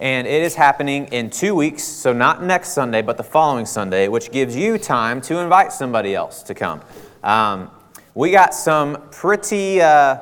And it is happening in two weeks, so not next Sunday, but the following Sunday, which gives you time to invite somebody else to come. Um, we got some pretty, uh,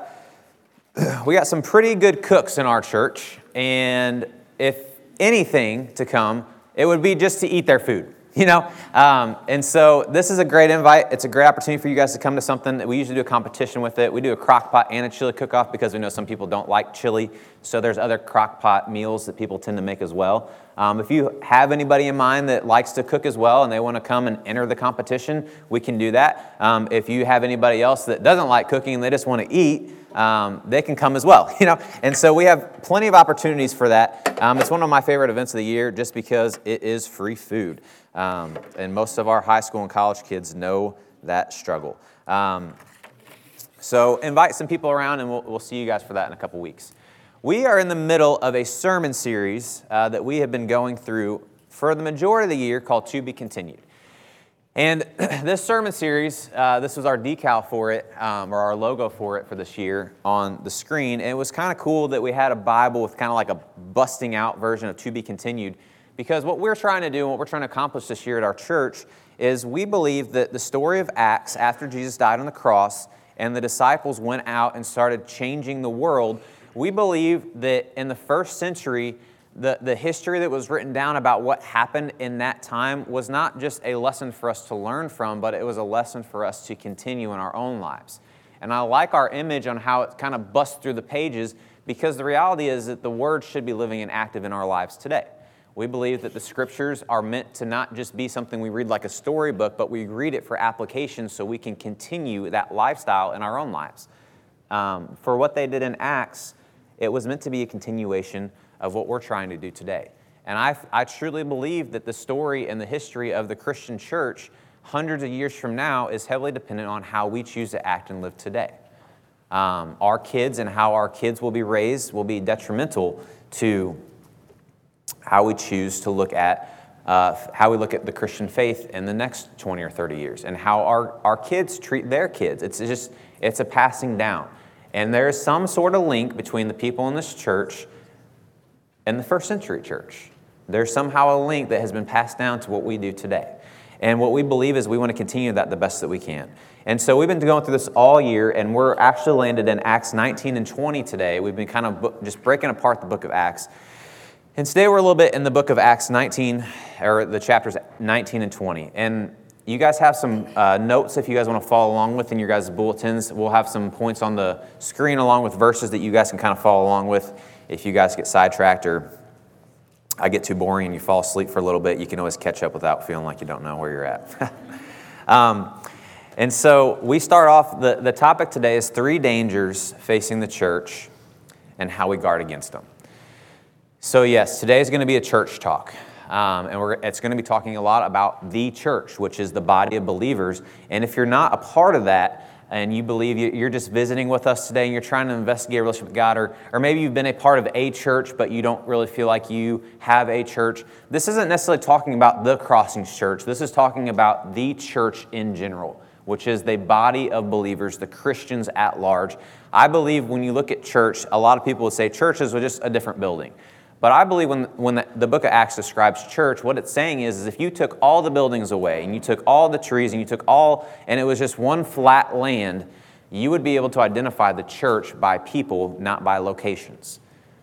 we got some pretty good cooks in our church, and if anything to come, it would be just to eat their food you know um, and so this is a great invite it's a great opportunity for you guys to come to something we usually do a competition with it we do a crock pot and a chili cook-off because we know some people don't like chili so there's other crock pot meals that people tend to make as well um, if you have anybody in mind that likes to cook as well and they want to come and enter the competition we can do that um, if you have anybody else that doesn't like cooking and they just want to eat um, they can come as well, you know. And so we have plenty of opportunities for that. Um, it's one of my favorite events of the year just because it is free food. Um, and most of our high school and college kids know that struggle. Um, so invite some people around and we'll, we'll, see you guys for that in a couple weeks. We are in the middle of a sermon series uh, that we have been going through for the majority of the year called To Be Continued. And this sermon series, uh, this was our decal for it, um, or our logo for it for this year on the screen. And it was kind of cool that we had a Bible with kind of like a busting out version of To Be Continued. Because what we're trying to do and what we're trying to accomplish this year at our church is we believe that the story of Acts after Jesus died on the cross and the disciples went out and started changing the world, we believe that in the first century, the, the history that was written down about what happened in that time was not just a lesson for us to learn from, but it was a lesson for us to continue in our own lives. And I like our image on how it kind of busts through the pages because the reality is that the Word should be living and active in our lives today. We believe that the scriptures are meant to not just be something we read like a storybook, but we read it for application so we can continue that lifestyle in our own lives. Um, for what they did in Acts, it was meant to be a continuation of what we're trying to do today. And I, I truly believe that the story and the history of the Christian church, hundreds of years from now, is heavily dependent on how we choose to act and live today. Um, our kids and how our kids will be raised will be detrimental to how we choose to look at uh, how we look at the Christian faith in the next 20 or 30 years and how our, our kids treat their kids. It's just, it's a passing down. And there is some sort of link between the people in this church and the first century church. There's somehow a link that has been passed down to what we do today. And what we believe is we want to continue that the best that we can. And so we've been going through this all year, and we're actually landed in Acts 19 and 20 today. We've been kind of just breaking apart the book of Acts. And today we're a little bit in the book of Acts 19, or the chapters 19 and 20. And you guys have some uh, notes if you guys want to follow along with in your guys' bulletins. We'll have some points on the screen along with verses that you guys can kind of follow along with if you guys get sidetracked or I get too boring and you fall asleep for a little bit, you can always catch up without feeling like you don't know where you're at. um, and so we start off, the, the topic today is three dangers facing the church and how we guard against them. So, yes, today is going to be a church talk. Um, and it's going to be talking a lot about the church, which is the body of believers. And if you're not a part of that, and you believe you're just visiting with us today and you're trying to investigate a relationship with God, or, or maybe you've been a part of a church, but you don't really feel like you have a church, this isn't necessarily talking about the Crossings Church. This is talking about the church in general, which is the body of believers, the Christians at large. I believe when you look at church, a lot of people would say churches are just a different building. But I believe when, when the, the, book of Acts describes church, what it's saying is, is if you took all the buildings away and you took all the trees and you took all, and it was just one flat land, you would be able to identify the church by people, not by locations,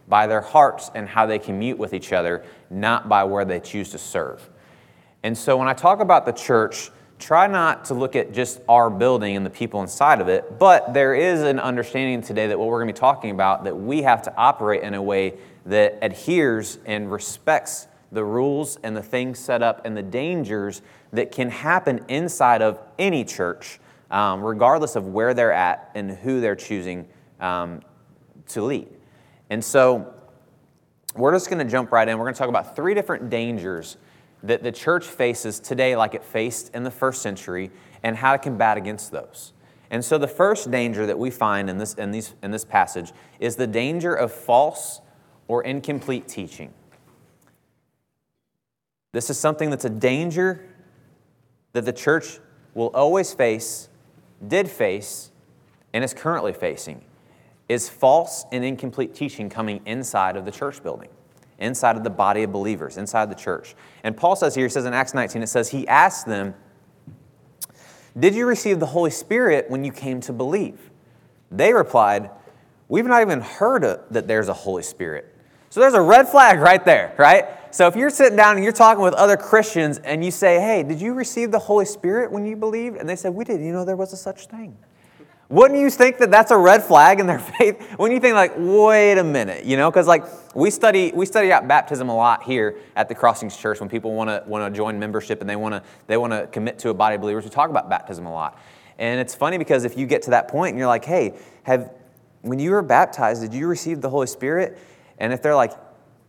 by their hearts and how they commute with each other, not by where they choose to serve. And so when I talk about the church, try not to look at just our building and the people inside of it, but there is an understanding today that what we're going to be talking about, that we have to operate in a way that adheres and respects the rules and the things set up and the dangers that can happen inside of any church, um, regardless of where they're at and who they're choosing um, to lead. And so we're just going to jump right in. We're going to talk about three different dangers that the church faces today, like it faced in the first century, and how to combat against those. And so the first danger that we find in this, in these, in this passage is the danger of false or incomplete teaching. This is something that's a danger that the church will always face, did face, and is currently facing is false and incomplete teaching coming inside of the church building. Inside of the body of believers, inside the church. And Paul says here, he says in Acts 19, it says, He asked them, Did you receive the Holy Spirit when you came to believe? They replied, We've not even heard of, that there's a Holy Spirit. So there's a red flag right there, right? So if you're sitting down and you're talking with other Christians and you say, Hey, did you receive the Holy Spirit when you believed? And they said, We didn't You know, there was a such thing. Wouldn't you think that that's a red flag in their faith? Wouldn't you think like, wait a minute, you know, because like we study we study out baptism a lot here at the Crossings Church when people want to want to join membership and they want to they want to commit to a body of believers. We talk about baptism a lot, and it's funny because if you get to that point and you're like, hey, have when you were baptized, did you receive the Holy Spirit? And if they're like,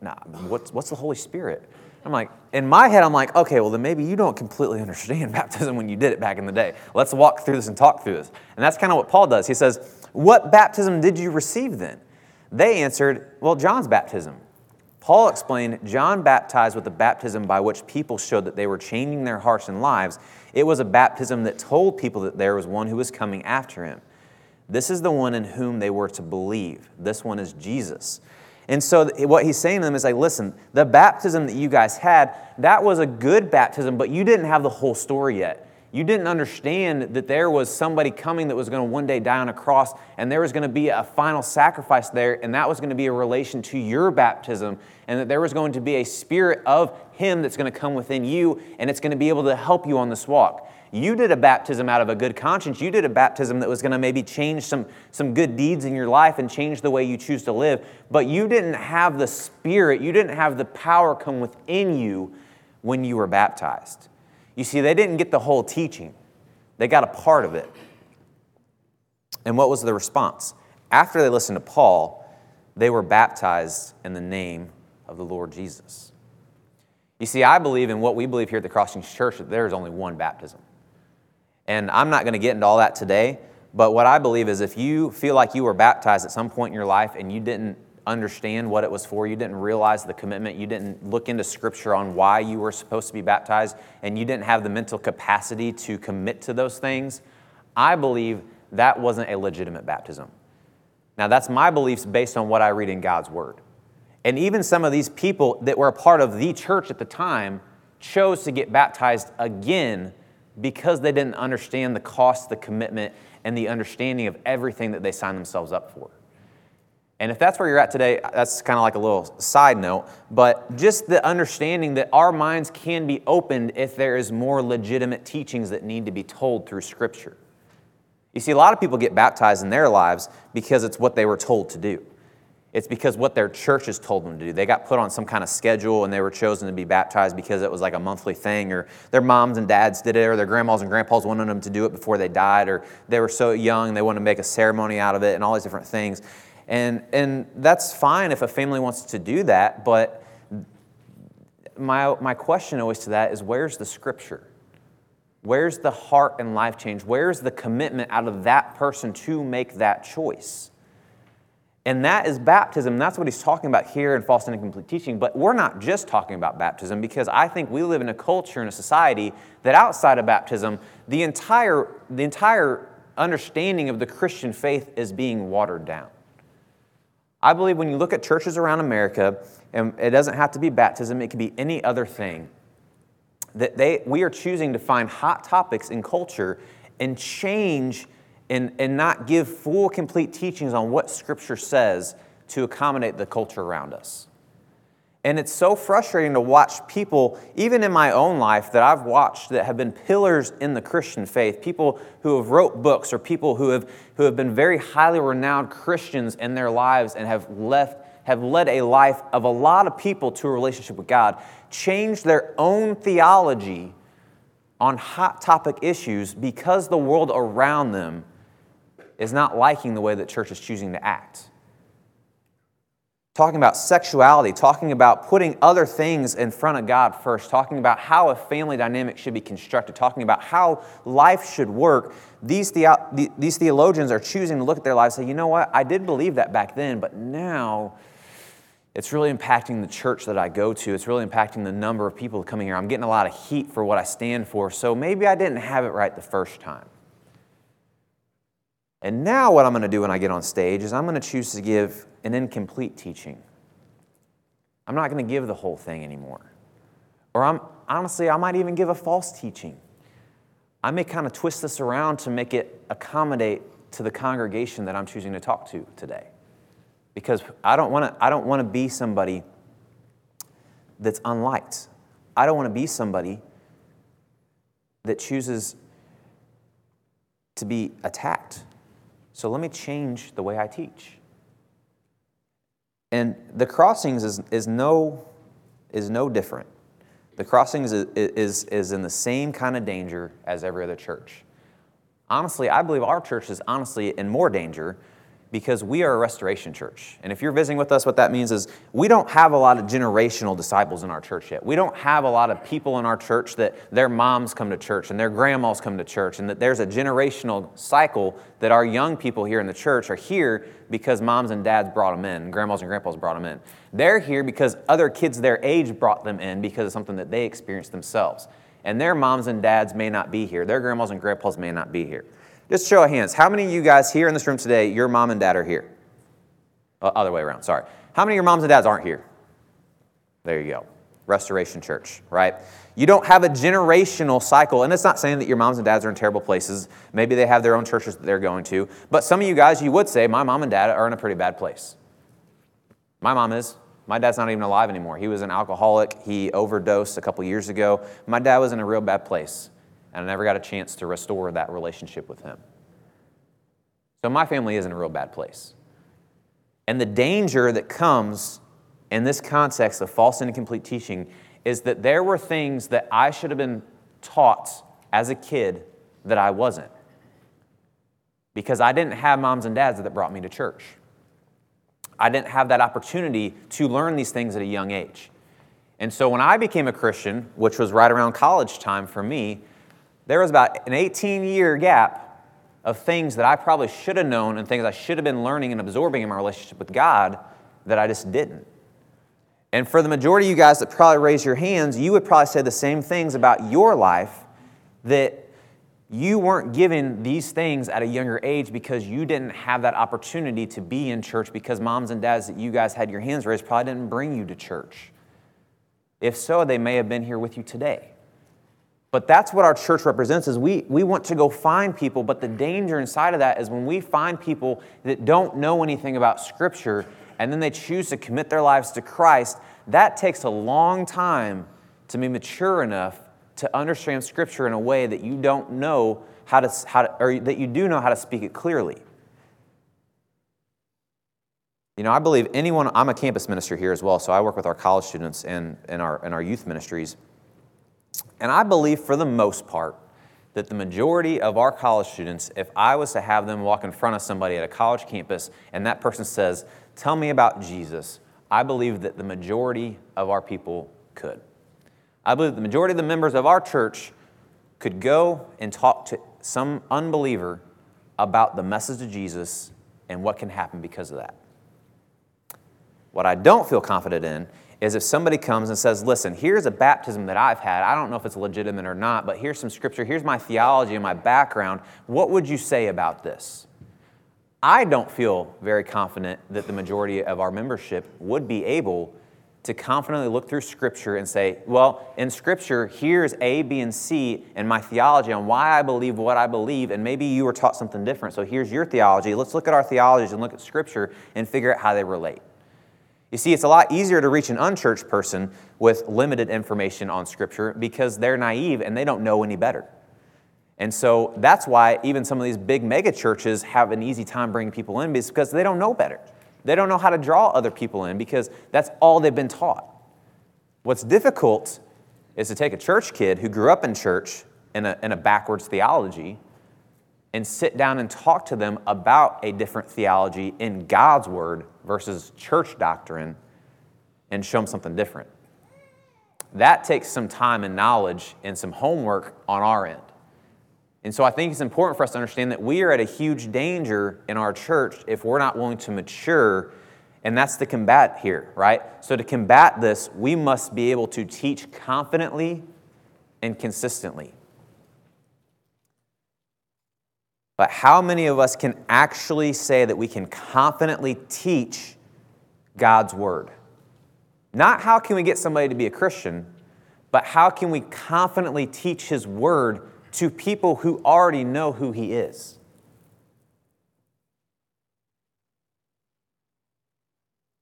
nah, what's, what's the Holy Spirit? I'm like, in my head, I'm like, okay, well, then maybe you don't completely understand baptism when you did it back in the day. Let's walk through this and talk through this. And that's kind of what Paul does. He says, What baptism did you receive then? They answered, Well, John's baptism. Paul explained, John baptized with a baptism by which people showed that they were changing their hearts and lives. It was a baptism that told people that there was one who was coming after him. This is the one in whom they were to believe. This one is Jesus. And so, what he's saying to them is like, listen, the baptism that you guys had, that was a good baptism, but you didn't have the whole story yet. You didn't understand that there was somebody coming that was going to one day die on a cross, and there was going to be a final sacrifice there, and that was going to be a relation to your baptism, and that there was going to be a spirit of Him that's going to come within you, and it's going to be able to help you on this walk. You did a baptism out of a good conscience. You did a baptism that was going to maybe change some, some good deeds in your life and change the way you choose to live. But you didn't have the Spirit, you didn't have the power come within you when you were baptized. You see, they didn't get the whole teaching, they got a part of it. And what was the response? After they listened to Paul, they were baptized in the name of the Lord Jesus. You see, I believe in what we believe here at the Crossings Church that there is only one baptism. And I'm not going to get into all that today, but what I believe is if you feel like you were baptized at some point in your life and you didn't understand what it was for, you didn't realize the commitment, you didn't look into scripture on why you were supposed to be baptized, and you didn't have the mental capacity to commit to those things, I believe that wasn't a legitimate baptism. Now, that's my beliefs based on what I read in God's Word. And even some of these people that were a part of the church at the time chose to get baptized again because they didn't understand the cost, the commitment, and the understanding of everything that they signed themselves up for. And if that's where you're at today, that's kind of like a little side note, but just the understanding that our minds can be opened if there is more legitimate teachings that need to be told through Scripture. You see, a lot of people get baptized in their lives because it's what they were told to do. It's because what their churches told them to do. They got put on some kind of schedule and they were chosen to be baptized because it was like a monthly thing, or their moms and dads did it, or their grandmas and grandpas wanted them to do it before they died, or they were so young they wanted to make a ceremony out of it, and all these different things. And, and that's fine if a family wants to do that, but my, my question always to that is where's the scripture? Where's the heart and life change? Where's the commitment out of that person to make that choice? And that is baptism. That's what he's talking about here in false and incomplete teaching. But we're not just talking about baptism because I think we live in a culture and a society that outside of baptism, the entire, the entire understanding of the Christian faith is being watered down. I believe when you look at churches around America, and it doesn't have to be baptism, it could be any other thing, that they, we are choosing to find hot topics in culture and change and, and not give full, complete teachings on what Scripture says to accommodate the culture around us. And it's so frustrating to watch people, even in my own life, that I've watched that have been pillars in the Christian faith, people who have wrote books or people who have, who have been very highly renowned Christians in their lives and have left have led a life of a lot of people to a relationship with God, change their own theology on hot topic issues because the world around them is not liking the way that church is choosing to act. Talking about sexuality, talking about putting other things in front of God first, talking about how a family dynamic should be constructed, talking about how life should work. These, the, these theologians are choosing to look at their lives and say, you know what, I did believe that back then, but now it's really impacting the church that I go to. It's really impacting the number of people coming here. I'm getting a lot of heat for what I stand for, so maybe I didn't have it right the first time. And now, what I'm going to do when I get on stage is I'm going to choose to give an incomplete teaching. I'm not going to give the whole thing anymore. Or I'm honestly, I might even give a false teaching. I may kind of twist this around to make it accommodate to the congregation that I'm choosing to talk to today. Because I don't want to I don't want to be somebody that's unliked. I don't want to be somebody that chooses to be attacked. So let me change the way I teach. And the crossings is, is, no, is no different. The crossings is, is, is in the same kind of danger as every other church. Honestly, I believe our church is honestly in more danger because we are a restoration church. And if you're visiting with us, what that means is we don't have a lot of generational disciples in our church yet. We don't have a lot of people in our church that their moms come to church and their grandmas come to church, and that there's a generational cycle that our young people here in the church are here because moms and dads brought them in, grandmas and grandpas brought them in. They're here because other kids their age brought them in because of something that they experienced themselves. And their moms and dads may not be here, their grandmas and grandpas may not be here. Just show of hands. How many of you guys here in this room today, your mom and dad are here? Uh, other way around, sorry. How many of your moms and dads aren't here? There you go. Restoration Church, right? You don't have a generational cycle, and it's not saying that your moms and dads are in terrible places. Maybe they have their own churches that they're going to. But some of you guys, you would say, my mom and dad are in a pretty bad place. My mom is. My dad's not even alive anymore. He was an alcoholic. He overdosed a couple years ago. My dad was in a real bad place and I never got a chance to restore that relationship with him. So my family is in a real bad place. And the danger that comes in this context of false and incomplete teaching is that there were things that I should have been taught as a kid that I wasn't. Because I didn't have moms and dads that brought me to church. I didn't have that opportunity to learn these things at a young age. And so when I became a Christian, which was right around college time for me, there was about an 18 year gap of things that I probably should have known and things I should have been learning and absorbing in my relationship with God that I just didn't. And for the majority of you guys that probably raise your hands, you would probably say the same things about your life that you weren't given these things at a younger age because you didn't have that opportunity to be in church because moms and dads that you guys had your hands raised probably didn't bring you to church. If so, they may have been here with you today. But that's what our church represents is we, we want to go find people, but the danger inside of that is when we find people that don't know anything about Scripture and then they choose to commit their lives to Christ, that takes a long time to be mature enough to understand Scripture in a way that you don't know how to, how to or that you do know how to speak it clearly. You know, I believe anyone, I'm a campus minister here as well, so I work with our college students and, and, our, and our youth ministries. And I believe for the most part that the majority of our college students, if I was to have them walk in front of somebody at a college campus and that person says, Tell me about Jesus, I believe that the majority of our people could. I believe the majority of the members of our church could go and talk to some unbeliever about the message of Jesus and what can happen because of that. What I don't feel confident in is if somebody comes and says, Listen, here's a baptism that I've had. I don't know if it's legitimate or not, but here's some scripture. Here's my theology and my background. What would you say about this? I don't feel very confident that the majority of our membership would be able to confidently look through Scripture and say, well, in Scripture, here's A, B, and C, and my theology on why I believe what I believe, and maybe you were taught something different. So here's your theology. Let's look at our theologies and look at Scripture and figure out how they relate. You see, it's a lot easier to reach an unchurched person with limited information on Scripture because they're naive and they don't know any better. And so that's why even some of these big mega churches have an easy time bringing people in because they don't know better. They don't know how to draw other people in because that's all they've been taught. What's difficult is to take a church kid who grew up in church in a, in a backwards theology and sit down and talk to them about a different theology in God's Word versus church doctrine and show them something different. That takes some time and knowledge and some homework on our end. And so I think it's important for us to understand that we are at a huge danger in our church if we're not willing to mature. And that's the combat here, right? So to combat this, we must be able to teach confidently and consistently. But how many of us can actually say that we can confidently teach God's Word? Not how can we get somebody to be a Christian, but how can we confidently teach His Word to people who already know who He is?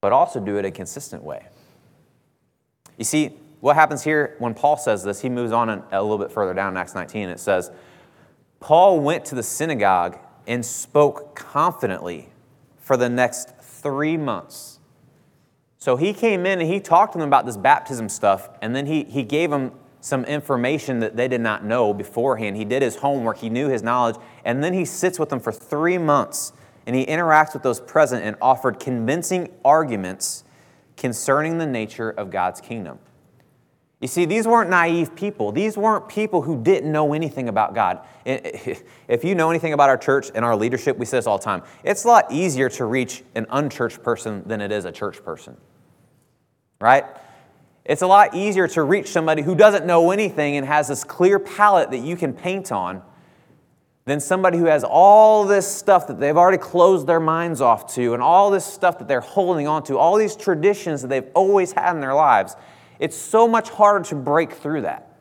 But also do it a consistent way. You see, what happens here when Paul says this, he moves on a little bit further down in Acts 19. It says, Paul went to the synagogue and spoke confidently for the next three months. So he came in and he talked to them about this baptism stuff, and then he, he gave them some information that they did not know beforehand. He did his homework, he knew his knowledge, and then he sits with them for three months and he interacts with those present and offered convincing arguments concerning the nature of God's kingdom. You see, these weren't naive people. These weren't people who didn't know anything about God. If you know anything about our church and our leadership, we say this all the time. It's a lot easier to reach an unchurched person than it is a church person. Right? It's a lot easier to reach somebody who doesn't know anything and has this clear palette that you can paint on than somebody who has all this stuff that they've already closed their minds off to and all this stuff that they're holding on to, all these traditions that they've always had in their lives. It's so much harder to break through that.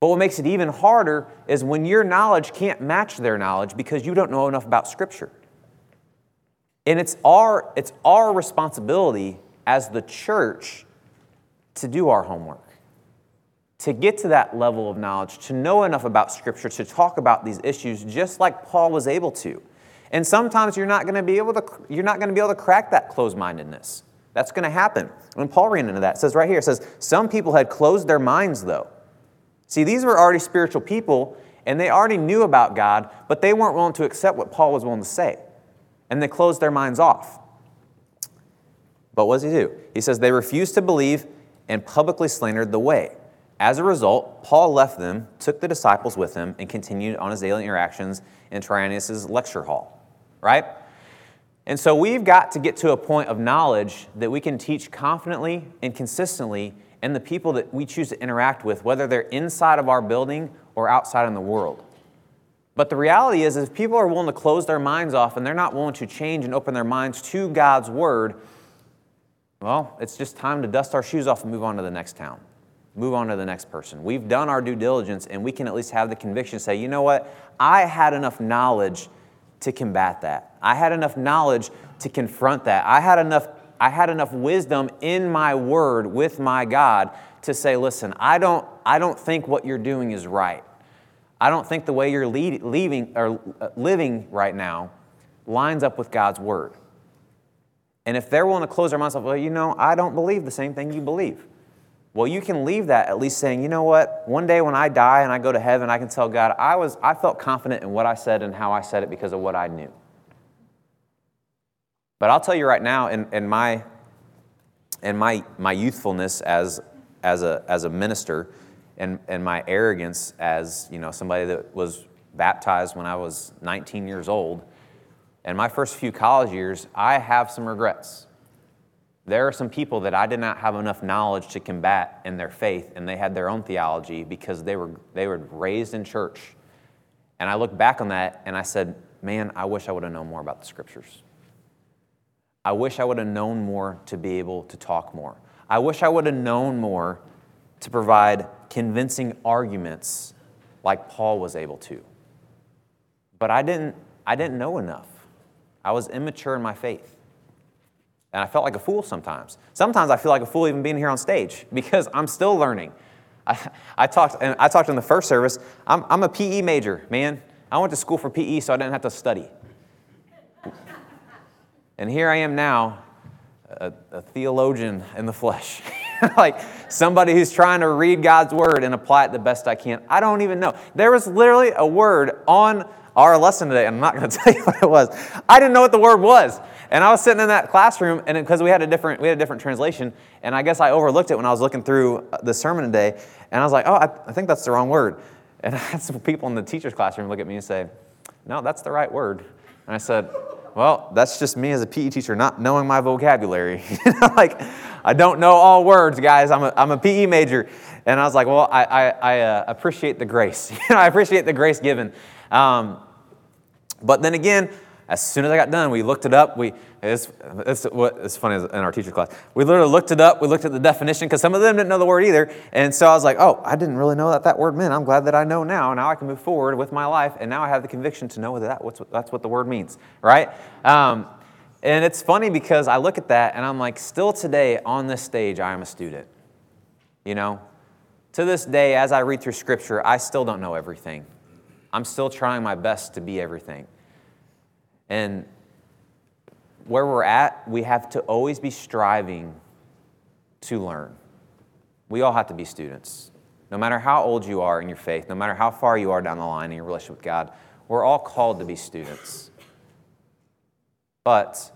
But what makes it even harder is when your knowledge can't match their knowledge because you don't know enough about Scripture. And it's our, it's our responsibility as the church to do our homework, to get to that level of knowledge, to know enough about Scripture, to talk about these issues just like Paul was able to. And sometimes you're not going to be able to, you're not going to be able to crack that closed mindedness. That's going to happen. When Paul ran into that, it says right here, it says, Some people had closed their minds, though. See, these were already spiritual people, and they already knew about God, but they weren't willing to accept what Paul was willing to say. And they closed their minds off. But what does he do? He says, They refused to believe and publicly slandered the way. As a result, Paul left them, took the disciples with him, and continued on his daily interactions in Tyrannus' lecture hall. Right? And so we've got to get to a point of knowledge that we can teach confidently and consistently and the people that we choose to interact with, whether they're inside of our building or outside in the world. But the reality is, if people are willing to close their minds off and they're not willing to change and open their minds to God's word, well, it's just time to dust our shoes off and move on to the next town. Move on to the next person. We've done our due diligence and we can at least have the conviction say, you know what? I had enough knowledge to combat that. I had enough knowledge to confront that. I had enough, I had enough wisdom in my word with my God to say, listen, I don't, I don't think what you're doing is right. I don't think the way you're lead, leaving, or uh, living right now lines up with God's word. And if they're willing to close their minds off, well, you know, I don't believe the same thing you believe. Well, you can leave that at least saying, you know what? One day when I die and I go to heaven, I can tell God, I, was, I felt confident in what I said and how I said it because of what I knew. But I'll tell you right now, in, in, my, in my, my youthfulness as, as, a, as a minister and, and my arrogance as you know, somebody that was baptized when I was 19 years old, and my first few college years, I have some regrets. There are some people that I did not have enough knowledge to combat in their faith, and they had their own theology because they were, they were raised in church. And I look back on that and I said, man, I wish I would have known more about the scriptures. I wish I would have known more to be able to talk more. I wish I would have known more to provide convincing arguments like Paul was able to. But I didn't, I didn't know enough. I was immature in my faith. And I felt like a fool sometimes. Sometimes I feel like a fool even being here on stage because I'm still learning. I, I talked, and I talked in the first service. I'm, I'm a PE major, man. I went to school for PE so I didn't have to study. And here I am now, a, a theologian in the flesh. like somebody who's trying to read God's word and apply it the best I can. I don't even know. There was literally a word on our lesson today. And I'm not going to tell you what it was. I didn't know what the word was. And I was sitting in that classroom, and because we had a different we had a different translation, and I guess I overlooked it when I was looking through the sermon today, and I was like, oh, I, I think that's the wrong word. And I had some people in the teacher's classroom look at me and say, no, that's the right word. And I said, well, that's just me as a PE teacher not knowing my vocabulary. like, I don't know all words, guys. I'm a, I'm a PE major. And I was like, well, I, I, I uh, appreciate the grace. I appreciate the grace given. Um, but then again, as soon as I got done, we looked it up. We, it's, it's, what, it's funny in our teacher class. We literally looked it up. We looked at the definition because some of them didn't know the word either. And so I was like, oh, I didn't really know that that word meant. I'm glad that I know now. Now I can move forward with my life. And now I have the conviction to know that, that what's, that's what the word means, right? Um, and it's funny because I look at that and I'm like, still today on this stage, I am a student. You know, to this day, as I read through scripture, I still don't know everything. I'm still trying my best to be everything. And where we're at, we have to always be striving to learn. We all have to be students. No matter how old you are in your faith, no matter how far you are down the line in your relationship with God, we're all called to be students. But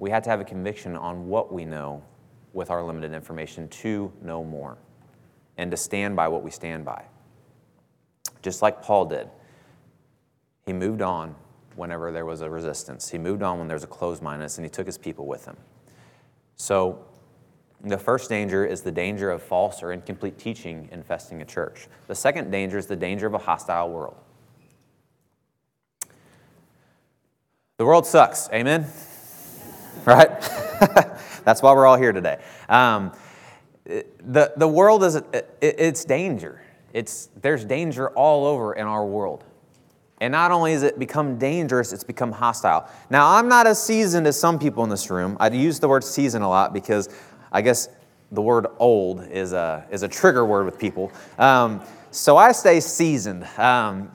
we have to have a conviction on what we know with our limited information to know more and to stand by what we stand by. Just like Paul did. He moved on whenever there was a resistance. He moved on when there was a closed mindedness, and he took his people with him. So, the first danger is the danger of false or incomplete teaching infesting a church. The second danger is the danger of a hostile world. The world sucks, amen? Right? That's why we're all here today. Um, the, the world is, it, it's danger. It's, there's danger all over in our world. And not only has it become dangerous, it's become hostile. Now, I'm not as seasoned as some people in this room. I use the word season a lot because I guess the word old is a, is a trigger word with people. Um, so I stay seasoned. Um,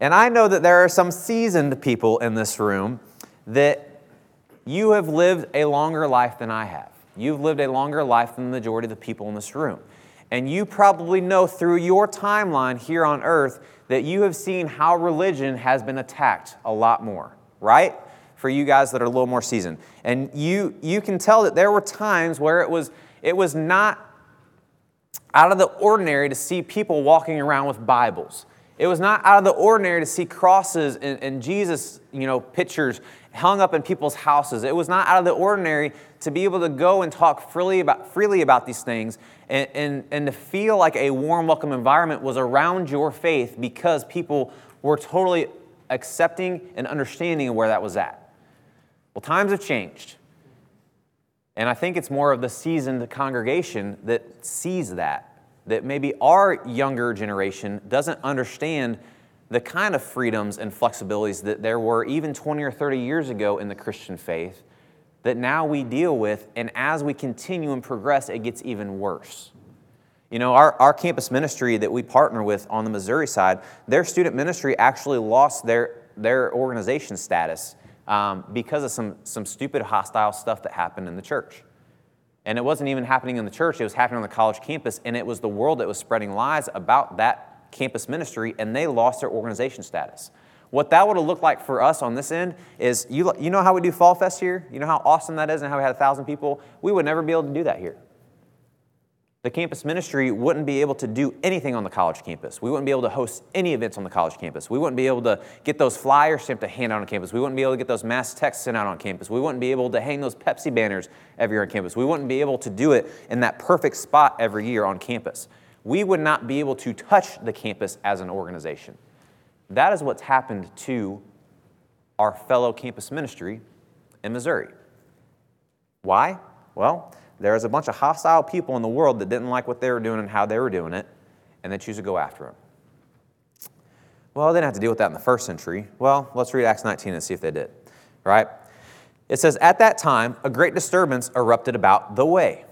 and I know that there are some seasoned people in this room that you have lived a longer life than I have. You've lived a longer life than the majority of the people in this room. And you probably know through your timeline here on earth that you have seen how religion has been attacked a lot more, right? For you guys that are a little more seasoned. And you, you can tell that there were times where it was, it was not out of the ordinary to see people walking around with Bibles. It was not out of the ordinary to see crosses and, and, Jesus, you know, pictures hung up in people's houses. It was not out of the ordinary to be able to go and talk freely about, freely about these things and, and, and to feel like a warm, welcome environment was around your faith because people were totally accepting and understanding of where that was at. Well, times have changed. And I think it's more of the seasoned congregation that sees that, that maybe our younger generation doesn't understand the kind of freedoms and flexibilities that there were even 20 or 30 years ago in the Christian faith that now we deal with, and as we continue and progress, it gets even worse. You know, our, our campus ministry that we partner with on the Missouri side, their student ministry actually lost their, their organization status um, because of some, some stupid hostile stuff that happened in the church. And it wasn't even happening in the church, it was happening on the college campus, and it was the world that was spreading lies about that campus ministry, and they lost their organization status. What that would have looked like for us on this end is you, you know how we do Fall Fest here? You know how awesome that is and how we had a thousand people? We would never be able to do that here. The campus ministry wouldn't be able to do anything on the college campus. We wouldn't be able to host any events on the college campus. We wouldn't be able to get those flyers stamped to hand out on campus. We wouldn't be able to get those mass texts sent out on campus. We wouldn't be able to hang those Pepsi banners every year on campus. We wouldn't be able to do it in that perfect spot every year on campus. We would not be able to touch the campus as an organization. That is what's happened to our fellow campus ministry in Missouri. Why? Well, there's a bunch of hostile people in the world that didn't like what they were doing and how they were doing it, and they choose to go after them. Well, they didn't have to deal with that in the first century. Well, let's read Acts 19 and see if they did. Right? It says, At that time, a great disturbance erupted about the way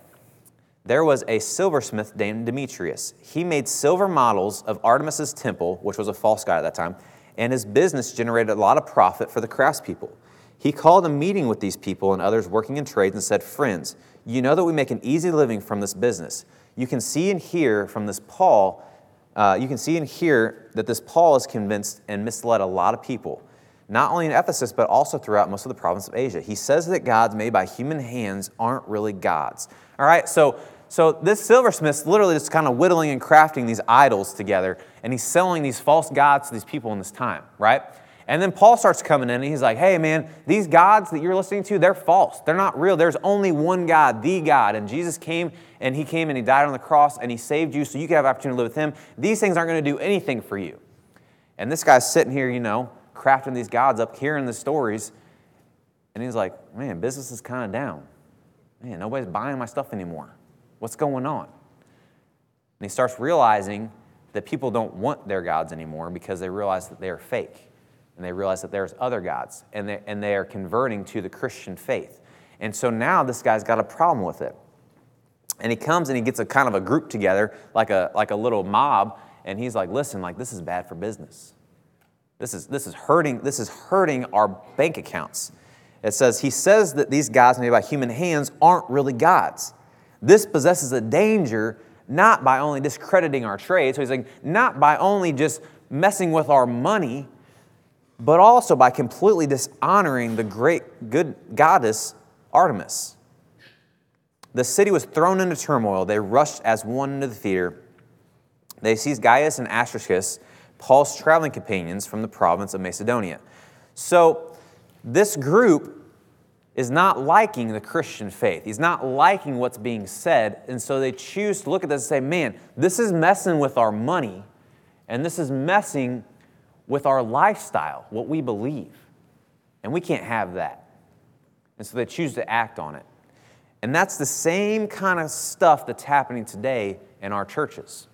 there was a silversmith named Demetrius. He made silver models of Artemis's temple, which was a false god at that time, and his business generated a lot of profit for the craftspeople. He called a meeting with these people and others working in trades and said, Friends, you know that we make an easy living from this business. You can see and hear from this Paul, uh, you can see and hear that this Paul is convinced and misled a lot of people, not only in Ephesus, but also throughout most of the province of Asia. He says that gods made by human hands aren't really gods. All right, so so this silversmith's literally just kind of whittling and crafting these idols together, and he's selling these false gods to these people in this time, right? And then Paul starts coming in and he's like, hey, man, these gods that you're listening to, they're false. They're not real. There's only one God, the God. And Jesus came and he came and he died on the cross and he saved you so you can have opportunity to live with him. These things aren't going to do anything for you. And this guy's sitting here, you know, crafting these gods up, hearing the stories. And he's like, man, business is kind of down. Man, nobody's buying my stuff anymore. What's going on? And he starts realizing that people don't want their gods anymore because they realize that they are fake. And they realize that there's other gods. And they, and they are converting to the Christian faith. And so now this guy's got a problem with it. And he comes and he gets a kind of a group together, like a, like a little mob, and he's like, listen, like this is bad for business. This is, this is hurting, this is hurting our bank accounts. It says, he says that these gods made by human hands aren't really gods. This possesses a danger not by only discrediting our trade, so he's like, not by only just messing with our money, but also by completely dishonoring the great good goddess Artemis. The city was thrown into turmoil. They rushed as one into the theater. They seized Gaius and Aristarchus, Paul's traveling companions from the province of Macedonia. So, this group is not liking the Christian faith. He's not liking what's being said. And so they choose to look at this and say, man, this is messing with our money, and this is messing with our lifestyle, what we believe. And we can't have that. And so they choose to act on it. And that's the same kind of stuff that's happening today in our churches.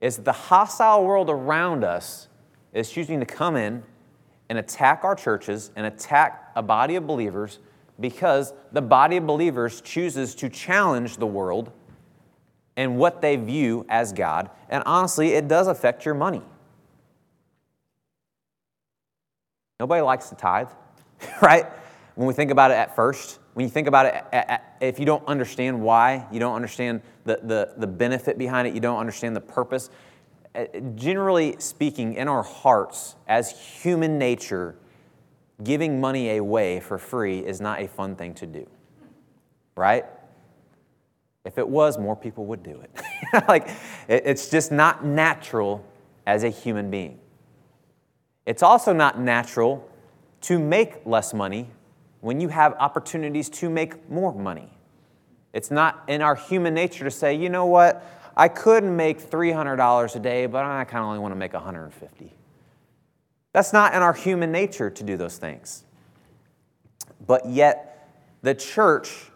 Is the hostile world around us is choosing to come in and attack our churches and attack a body of believers because the body of believers chooses to challenge the world and what they view as God. And honestly, it does affect your money. Nobody likes to tithe, right? when we think about it at first, when you think about it, if you don't understand why, you don't understand the, the, the benefit behind it, you don't understand the purpose, uh, generally speaking, in our hearts, as human nature, giving money away for free is not a fun thing to do, right? If it was, more people would do it. like, it's just not natural as a human being. It's also not natural to make less money when you have opportunities to make more money. It's not in our human nature to say, you know what, I could make $300 a day, but I kind of only want to make 150. That's not in our human nature to do those things. But yet, the church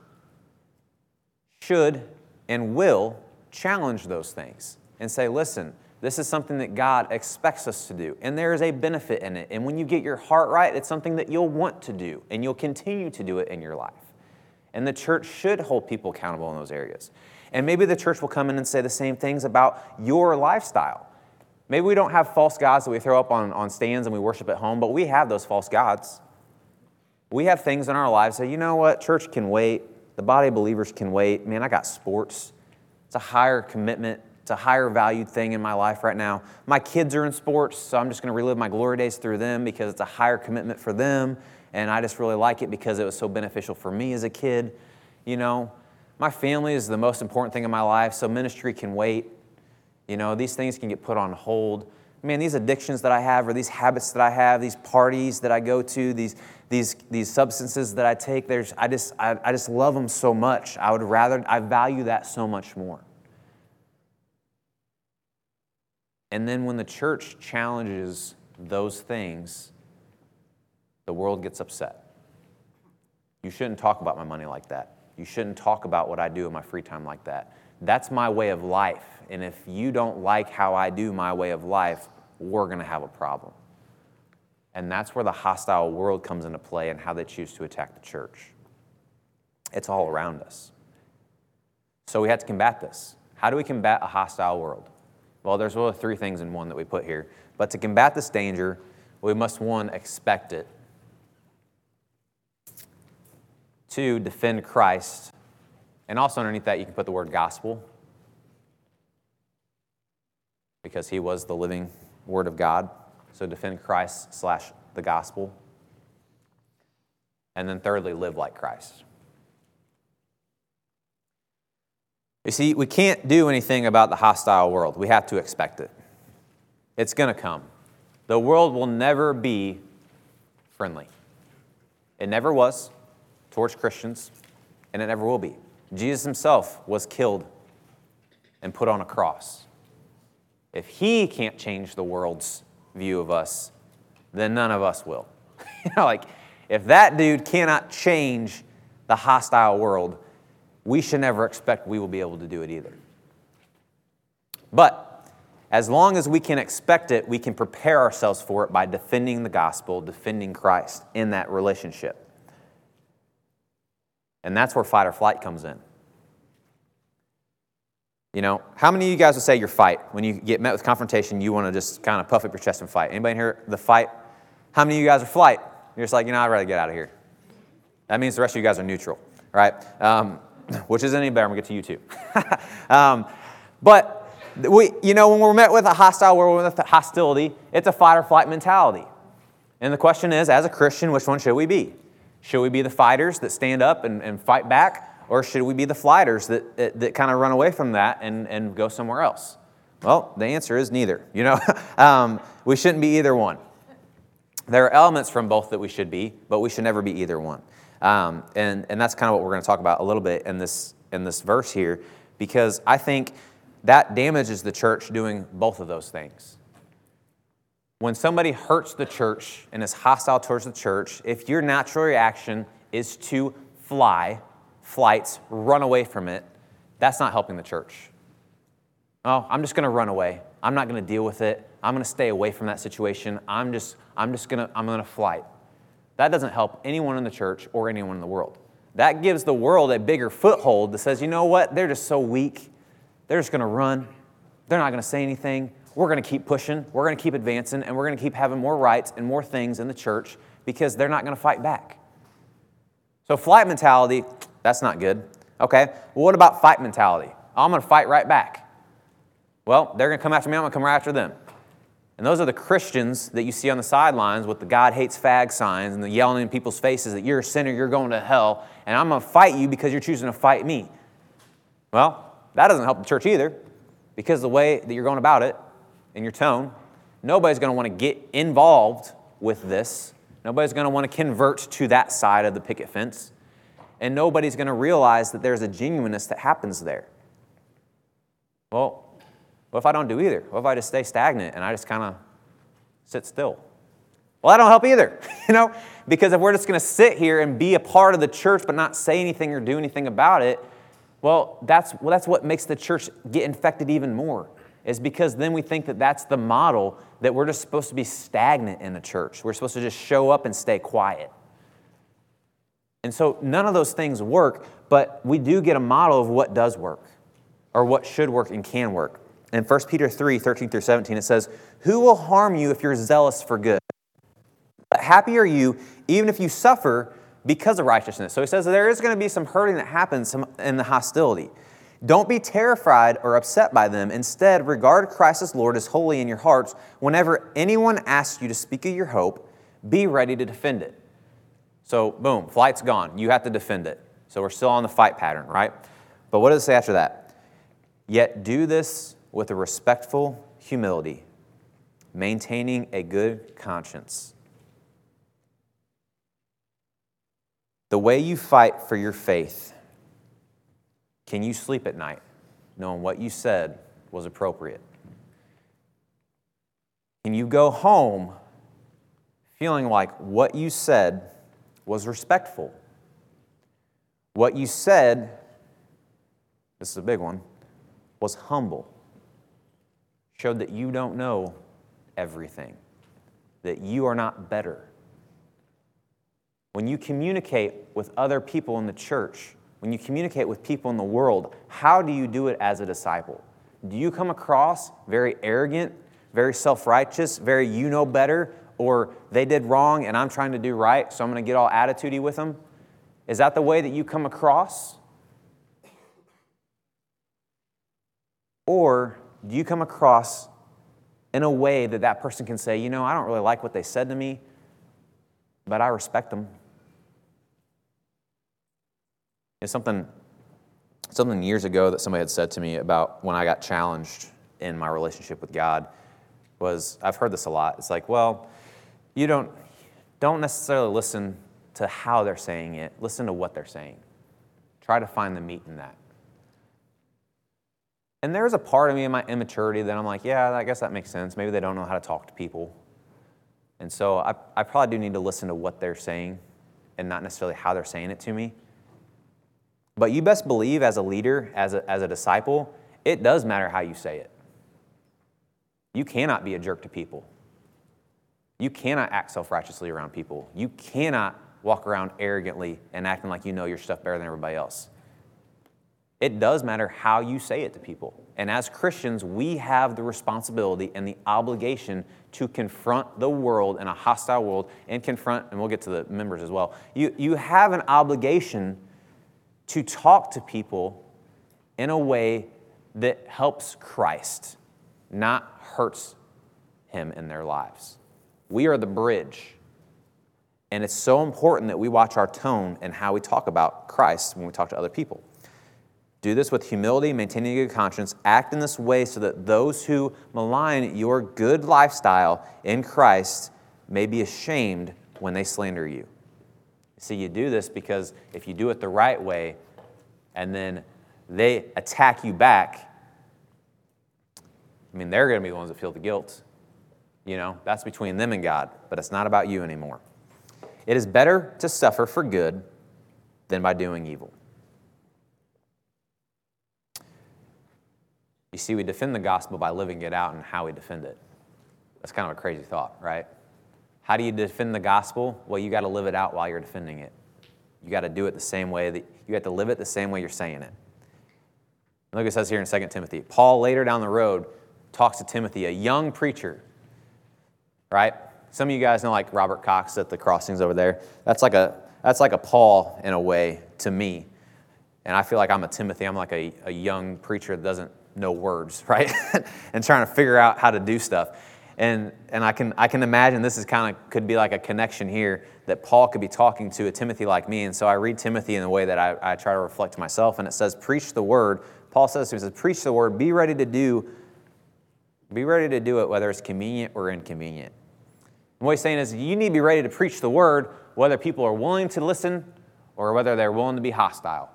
should and will challenge those things and say, listen, this is something that God expects us to do, and there is a benefit in it. And when you get your heart right, it's something that you'll want to do, and you'll continue to do it in your life. And the church should hold people accountable in those areas. And maybe the church will come in and say the same things about your lifestyle. Maybe we don't have false gods that we throw up on, on stands and we worship at home, but we have those false gods. We have things in our lives that, you know what, church can wait, the body of believers can wait. Man, I got sports. It's a higher commitment it's a higher valued thing in my life right now. My kids are in sports, so I'm just going to relive my glory days through them because it's a higher commitment for them. And I just really like it because it was so beneficial for me as a kid. You know, my family is the most important thing in my life, so ministry can wait. You know, these things can get put on hold. Man, these addictions that I have, or these habits that I have, these parties that I go to, these, these, these substances that I take, there's, I, just, I, I just love them so much. I would rather, I value that so much more. And then when the church challenges those things, the world gets upset. You shouldn't talk about my money like that. You shouldn't talk about what I do in my free time like that. That's my way of life. And if you don't like how I do my way of life, we're going to have a problem. And that's where the hostile world comes into play and how they choose to attack the church. It's all around us. So we have to combat this. How do we combat a hostile world? Well, there's really three things in one that we put here. But to combat this danger, we must, one, expect it. Two, defend Christ. And also underneath that, you can put the word gospel because he was the living word of God. So defend Christ slash the gospel. And then thirdly, live like Christ. You see, we can't do anything about the hostile world. We have to expect it. It's going to come. The world will never be friendly. It never was towards Christians, and it never will be. Jesus himself was killed and put on a cross. If he can't change the world's view of us, then none of us will. you know, like, if that dude cannot change the hostile world, we should never expect we will be able to do it either. But as long as we can expect it, we can prepare ourselves for it by defending the gospel, defending Christ in that relationship. And that's where fight or flight comes in. You know, how many of you guys would say your fight when you get met with confrontation, you want to just kind of puff up your chest and fight? Anybody here the fight? How many of you guys are flight? You're just like, you know, I'd rather get out of here. That means the rest of you guys are neutral, right? Um, which isn't any better. I'm gonna get to you too. um, but we, you know, when we're met with a hostile world with hostility, it's a fight or flight mentality. And the question is, as a Christian, which one should we be? Should we be the fighters that stand up and, and fight back? Or should we be the flighters that, that, that kind of run away from that and, and go somewhere else? Well, the answer is neither. You know, um, we shouldn't be either one. There are elements from both that we should be, but we should never be either one. Um, and, and that's kind of what we're going to talk about a little bit in this, in this verse here, because I think that damages the church doing both of those things. When somebody hurts the church and is hostile towards the church, if your natural reaction is to fly, flights, run away from it, that's not helping the church. Oh, I'm just going to run away. I'm not going to deal with it. I'm going to stay away from that situation. I'm just, I'm just going to, I'm going to flight. That doesn't help anyone in the church or anyone in the world. That gives the world a bigger foothold that says, you know what? They're just so weak. They're just going to run. They're not going to say anything. We're going to keep pushing. We're going to keep advancing, and we're going to keep having more rights and more things in the church because they're not going to fight back. So, flight mentality, that's not good. Okay, well, what about fight mentality? I'm going to fight right back. Well, they're going to come after me, I'm going to come right after them. And those are the Christians that you see on the sidelines with the God hates fag signs and the yelling in people's faces that you're a sinner, you're going to hell, and I'm going to fight you because you're choosing to fight me. Well, that doesn't help the church either because the way that you're going about it and your tone, nobody's going to want to get involved with this. Nobody's going to want to convert to that side of the picket fence and nobody's going to realize that there's a genuineness that happens there. Well, what if I don't do either? What if I just stay stagnant and I just kind of sit still? Well, that don't help either, you know, because if we're just going to sit here and be a part of the church but not say anything or do anything about it, well, that's, well, that's what makes the church get infected even more, is because then we think that that's the model that we're just supposed to be stagnant in the church. We're supposed to just show up and stay quiet. And so none of those things work, but we do get a model of what does work or what should work and can work. In 1 Peter 3 13 through 17, it says, Who will harm you if you're zealous for good? But happy are you, even if you suffer because of righteousness. So he says there is going to be some hurting that happens in the hostility. Don't be terrified or upset by them. Instead, regard Christ as Lord as holy in your hearts. Whenever anyone asks you to speak of your hope, be ready to defend it. So, boom, flight's gone. You have to defend it. So, we're still on the fight pattern, right? But what does it say after that? Yet do this with a respectful humility, maintaining a good conscience. The way you fight for your faith, can you sleep at night knowing what you said was appropriate? Can you go home feeling like what you said was respectful. What you said, this is a big one, was humble. Showed that you don't know everything, that you are not better. When you communicate with other people in the church, when you communicate with people in the world, how do you do it as a disciple? Do you come across very arrogant, very self righteous, very you know better, or they did wrong and I'm trying to do right, so I'm going to get all attitudey with them? Is that the way that you come across? Or do you come across in a way that that person can say, you know, I don't really like what they said to me, but I respect them? It's something, something years ago that somebody had said to me about when I got challenged in my relationship with God was I've heard this a lot. It's like, well, you don't, don't necessarily listen to how they're saying it, listen to what they're saying. Try to find the meat in that. And there's a part of me in my immaturity that I'm like, yeah, I guess that makes sense. Maybe they don't know how to talk to people. And so I, I probably do need to listen to what they're saying and not necessarily how they're saying it to me. But you best believe, as a leader, as a, as a disciple, it does matter how you say it. You cannot be a jerk to people. You cannot act self righteously around people. You cannot walk around arrogantly and acting like you know your stuff better than everybody else. It does matter how you say it to people. And as Christians, we have the responsibility and the obligation to confront the world in a hostile world and confront, and we'll get to the members as well. You, you have an obligation to talk to people in a way that helps Christ, not hurts him in their lives. We are the bridge. And it's so important that we watch our tone and how we talk about Christ when we talk to other people. Do this with humility, maintaining a good conscience. Act in this way so that those who malign your good lifestyle in Christ may be ashamed when they slander you. See, you do this because if you do it the right way and then they attack you back, I mean, they're going to be the ones that feel the guilt. You know, that's between them and God, but it's not about you anymore. It is better to suffer for good than by doing evil. You see, we defend the gospel by living it out and how we defend it. That's kind of a crazy thought, right? How do you defend the gospel? Well, you got to live it out while you're defending it. You got to do it the same way that you have to live it the same way you're saying it. Look, it says here in 2 Timothy. Paul later down the road talks to Timothy, a young preacher, right? Some of you guys know like Robert Cox at the crossings over there. That's like a that's like a Paul in a way to me. And I feel like I'm a Timothy. I'm like a, a young preacher that doesn't know words, right? and trying to figure out how to do stuff. And, and I, can, I can imagine this is kind of could be like a connection here that Paul could be talking to a Timothy like me. And so I read Timothy in the way that I, I try to reflect to myself. And it says, Preach the word. Paul says to he says, Preach the word, be ready to do, be ready to do it whether it's convenient or inconvenient. And what he's saying is, you need to be ready to preach the word whether people are willing to listen or whether they're willing to be hostile.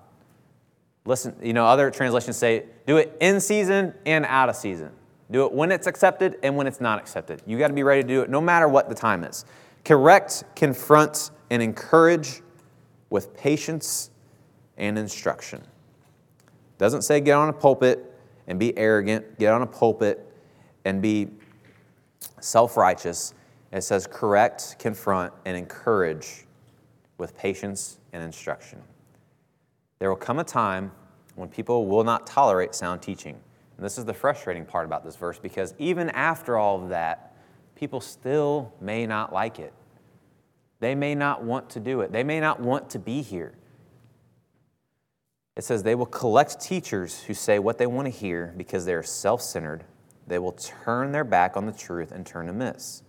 Listen, you know, other translations say do it in season and out of season. Do it when it's accepted and when it's not accepted. You got to be ready to do it no matter what the time is. Correct, confront, and encourage with patience and instruction. Doesn't say get on a pulpit and be arrogant, get on a pulpit and be self righteous. It says correct, confront, and encourage with patience and instruction. There will come a time when people will not tolerate sound teaching. And this is the frustrating part about this verse because even after all of that, people still may not like it. They may not want to do it, they may not want to be here. It says they will collect teachers who say what they want to hear because they are self centered. They will turn their back on the truth and turn amiss.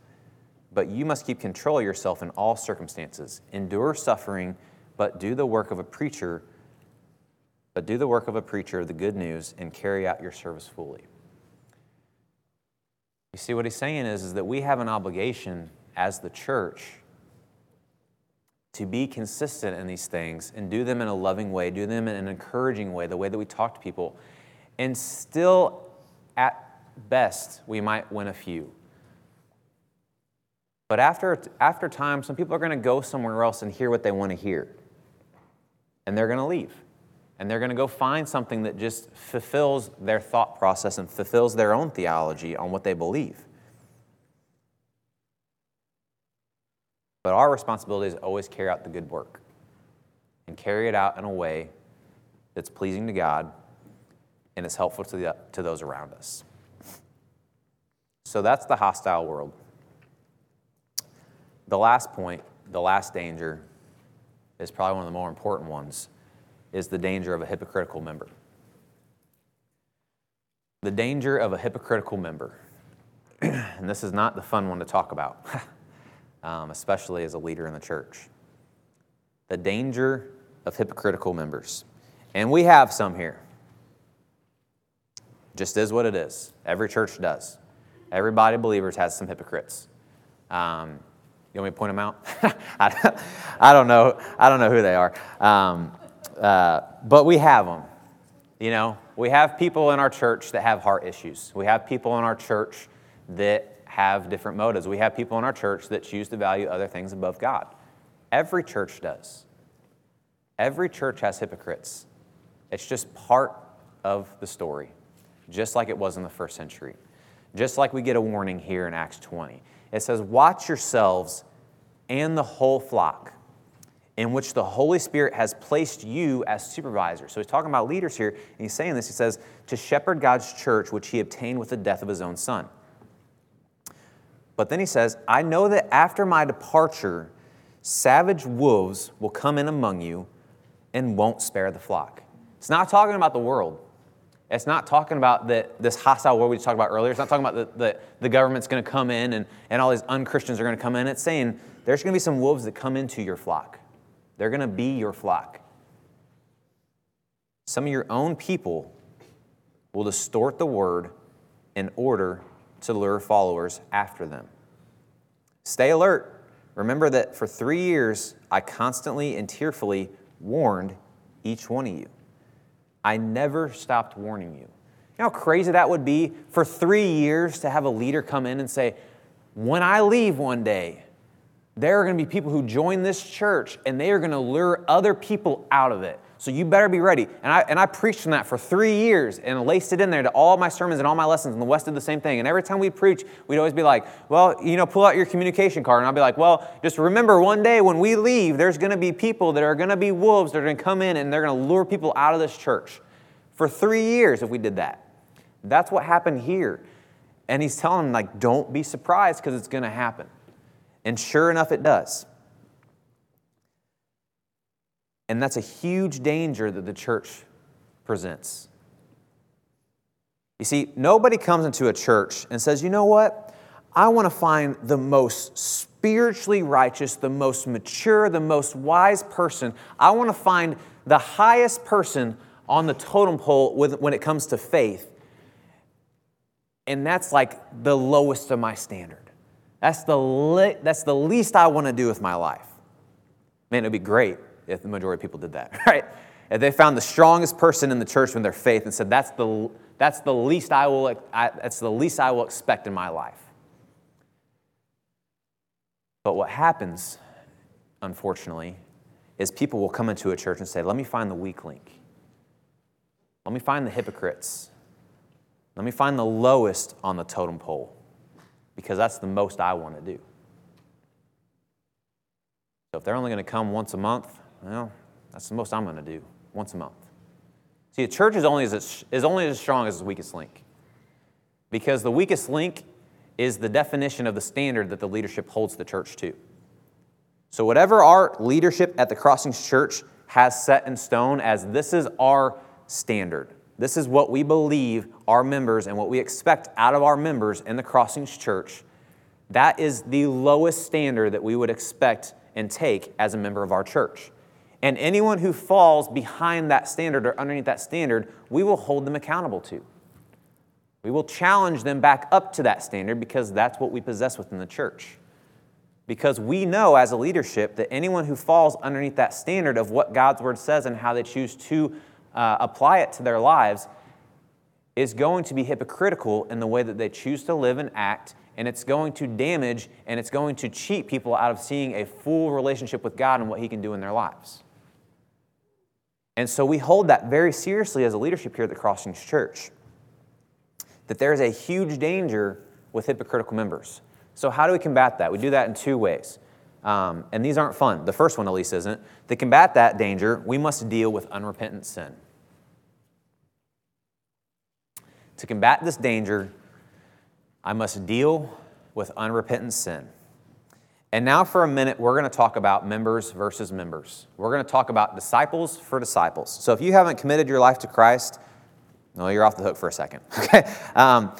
But you must keep control of yourself in all circumstances. Endure suffering, but do the work of a preacher but do the work of a preacher of the good news and carry out your service fully. You see, what he's saying is, is that we have an obligation as the church to be consistent in these things and do them in a loving way, do them in an encouraging way, the way that we talk to people. And still, at best, we might win a few. But after, after time, some people are going to go somewhere else and hear what they want to hear. And they're going to leave and they're going to go find something that just fulfills their thought process and fulfills their own theology on what they believe. But our responsibility is always carry out the good work and carry it out in a way that's pleasing to God and is helpful to, the, to those around us. So that's the hostile world. The last point, the last danger, is probably one of the more important ones is the danger of a hypocritical member. The danger of a hypocritical member. and this is not the fun one to talk about, um, especially as a leader in the church. The danger of hypocritical members. And we have some here. Just is what it is. Every church does. Every body of believers has some hypocrites. Um, you want me to point them out? I, don't know. I don't know who they are. Um, uh, but we have them. You know, we have people in our church that have heart issues. We have people in our church that have different motives. We have people in our church that choose to value other things above God. Every church does. Every church has hypocrites. It's just part of the story, just like it was in the first century. Just like we get a warning here in Acts 20. It says, Watch yourselves and the whole flock in which the Holy Spirit has placed you as supervisors. So he's talking about leaders here, and he's saying this. He says, To shepherd God's church, which he obtained with the death of his own son. But then he says, I know that after my departure, savage wolves will come in among you and won't spare the flock. It's not talking about the world. It's not talking about the, this hostile world we talked about earlier. It's not talking about the, the, the government's going to come in and, and all these unchristians are going to come in. It's saying there's going to be some wolves that come into your flock. They're going to be your flock. Some of your own people will distort the word in order to lure followers after them. Stay alert. Remember that for three years, I constantly and tearfully warned each one of you. I never stopped warning you. You know how crazy that would be for three years to have a leader come in and say, When I leave one day, there are going to be people who join this church and they are going to lure other people out of it. So you better be ready. And I, and I preached from that for three years and laced it in there to all my sermons and all my lessons. And the West did the same thing. And every time we preach, we'd always be like, well, you know, pull out your communication card. And I'll be like, well, just remember one day when we leave, there's going to be people that are going to be wolves that are going to come in and they're going to lure people out of this church. For three years, if we did that. That's what happened here. And he's telling them, like, don't be surprised because it's going to happen. And sure enough, it does. And that's a huge danger that the church presents. You see, nobody comes into a church and says, you know what? I want to find the most spiritually righteous, the most mature, the most wise person. I want to find the highest person on the totem pole when it comes to faith. And that's like the lowest of my standard. That's the, le- that's the least I want to do with my life. Man, it would be great if the majority of people did that, right? If they found the strongest person in the church in their faith and said, that's the, that's the least I will, I, that's the least I will expect in my life. But what happens, unfortunately, is people will come into a church and say, let me find the weak link. Let me find the hypocrites. Let me find the lowest on the totem pole because that's the most I want to do. So if they're only going to come once a month, well, that's the most I'm going to do, once a month. See, a church is only as, is only as strong as its weakest link. Because the weakest link is the definition of the standard that the leadership holds the church to. So, whatever our leadership at the Crossings Church has set in stone as this is our standard, this is what we believe our members and what we expect out of our members in the Crossings Church, that is the lowest standard that we would expect and take as a member of our church. And anyone who falls behind that standard or underneath that standard, we will hold them accountable to. We will challenge them back up to that standard because that's what we possess within the church. Because we know as a leadership that anyone who falls underneath that standard of what God's word says and how they choose to uh, apply it to their lives is going to be hypocritical in the way that they choose to live and act, and it's going to damage and it's going to cheat people out of seeing a full relationship with God and what He can do in their lives. And so we hold that very seriously as a leadership here at the Crossings Church. That there is a huge danger with hypocritical members. So, how do we combat that? We do that in two ways. Um, and these aren't fun. The first one, at least, isn't. To combat that danger, we must deal with unrepentant sin. To combat this danger, I must deal with unrepentant sin. And now, for a minute, we're going to talk about members versus members. We're going to talk about disciples for disciples. So, if you haven't committed your life to Christ, no, you're off the hook for a second. Okay, um,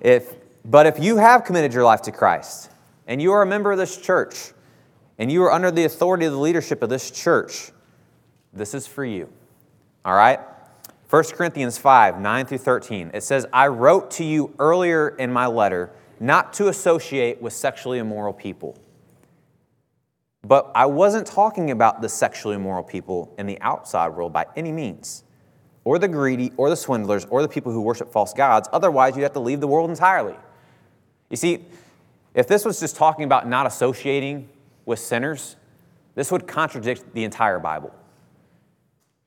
if but if you have committed your life to Christ and you are a member of this church and you are under the authority of the leadership of this church, this is for you. All right. 1 Corinthians 5 9 through 13. It says, I wrote to you earlier in my letter not to associate with sexually immoral people. But I wasn't talking about the sexually immoral people in the outside world by any means, or the greedy, or the swindlers, or the people who worship false gods. Otherwise, you'd have to leave the world entirely. You see, If this was just talking about not associating with sinners, this would contradict the entire Bible.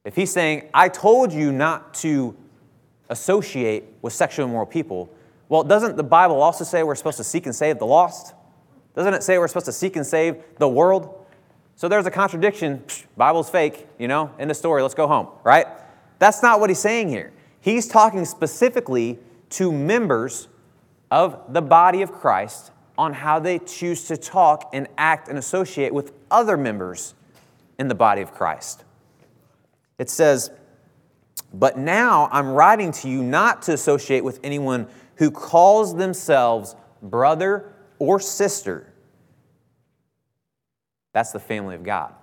If he's saying, I told you not to associate with sexually immoral people, well, doesn't the Bible also say we're supposed to seek and save the lost? Doesn't it say we're supposed to seek and save the world? So there's a contradiction. Psh, Bible's fake, you know, in the story. Let's go home, right? That's not what he's saying here. He's talking specifically to members of the body of Christ on how they choose to talk and act and associate with other members in the body of Christ. It says, But now I'm writing to you not to associate with anyone who calls themselves brother or sister. That's the family of God.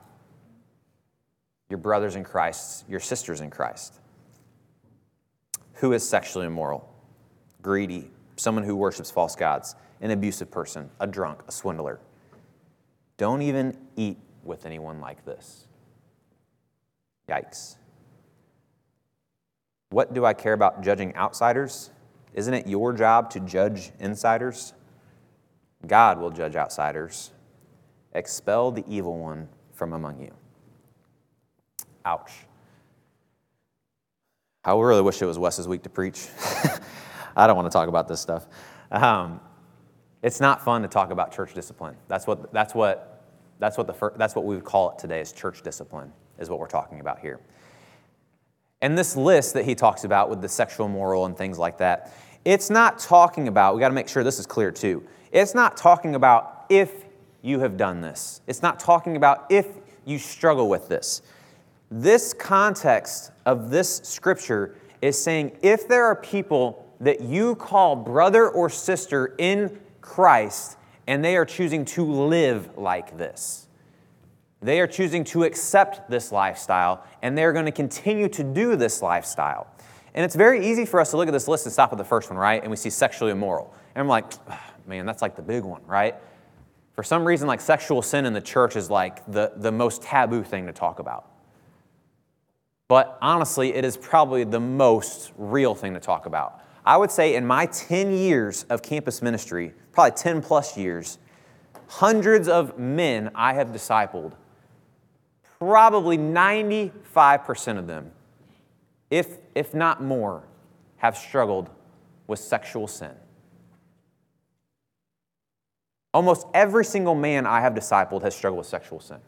Your brothers in Christ, your sisters in Christ. Who is sexually immoral, greedy, someone who worships false gods, an abusive person, a drunk, a swindler. Don't even eat with anyone like this. Yikes. What do I care about judging outsiders? Isn't it your job to judge insiders? God will judge outsiders. Expel the evil one from among you. Ouch. I really wish it was Wes's week to preach. I don't want to talk about this stuff. Um, it's not fun to talk about church discipline. That's what, that's what, that's what, the, that's what we would call it today is church discipline, is what we're talking about here. And this list that he talks about with the sexual moral and things like that, it's not talking about, we got to make sure this is clear too. It's not talking about if you have done this. It's not talking about if you struggle with this. This context of this scripture is saying if there are people that you call brother or sister in Christ and they are choosing to live like this, they are choosing to accept this lifestyle and they're going to continue to do this lifestyle. And it's very easy for us to look at this list and stop at the first one, right? And we see sexually immoral. And I'm like, man, that's like the big one, right? For some reason, like sexual sin in the church is like the, the most taboo thing to talk about. But honestly, it is probably the most real thing to talk about. I would say in my 10 years of campus ministry, probably 10 plus years, hundreds of men I have discipled, probably 95% of them, if, if not more, have struggled with sexual sin. Almost every single man I have discipled has struggled with sexual sin.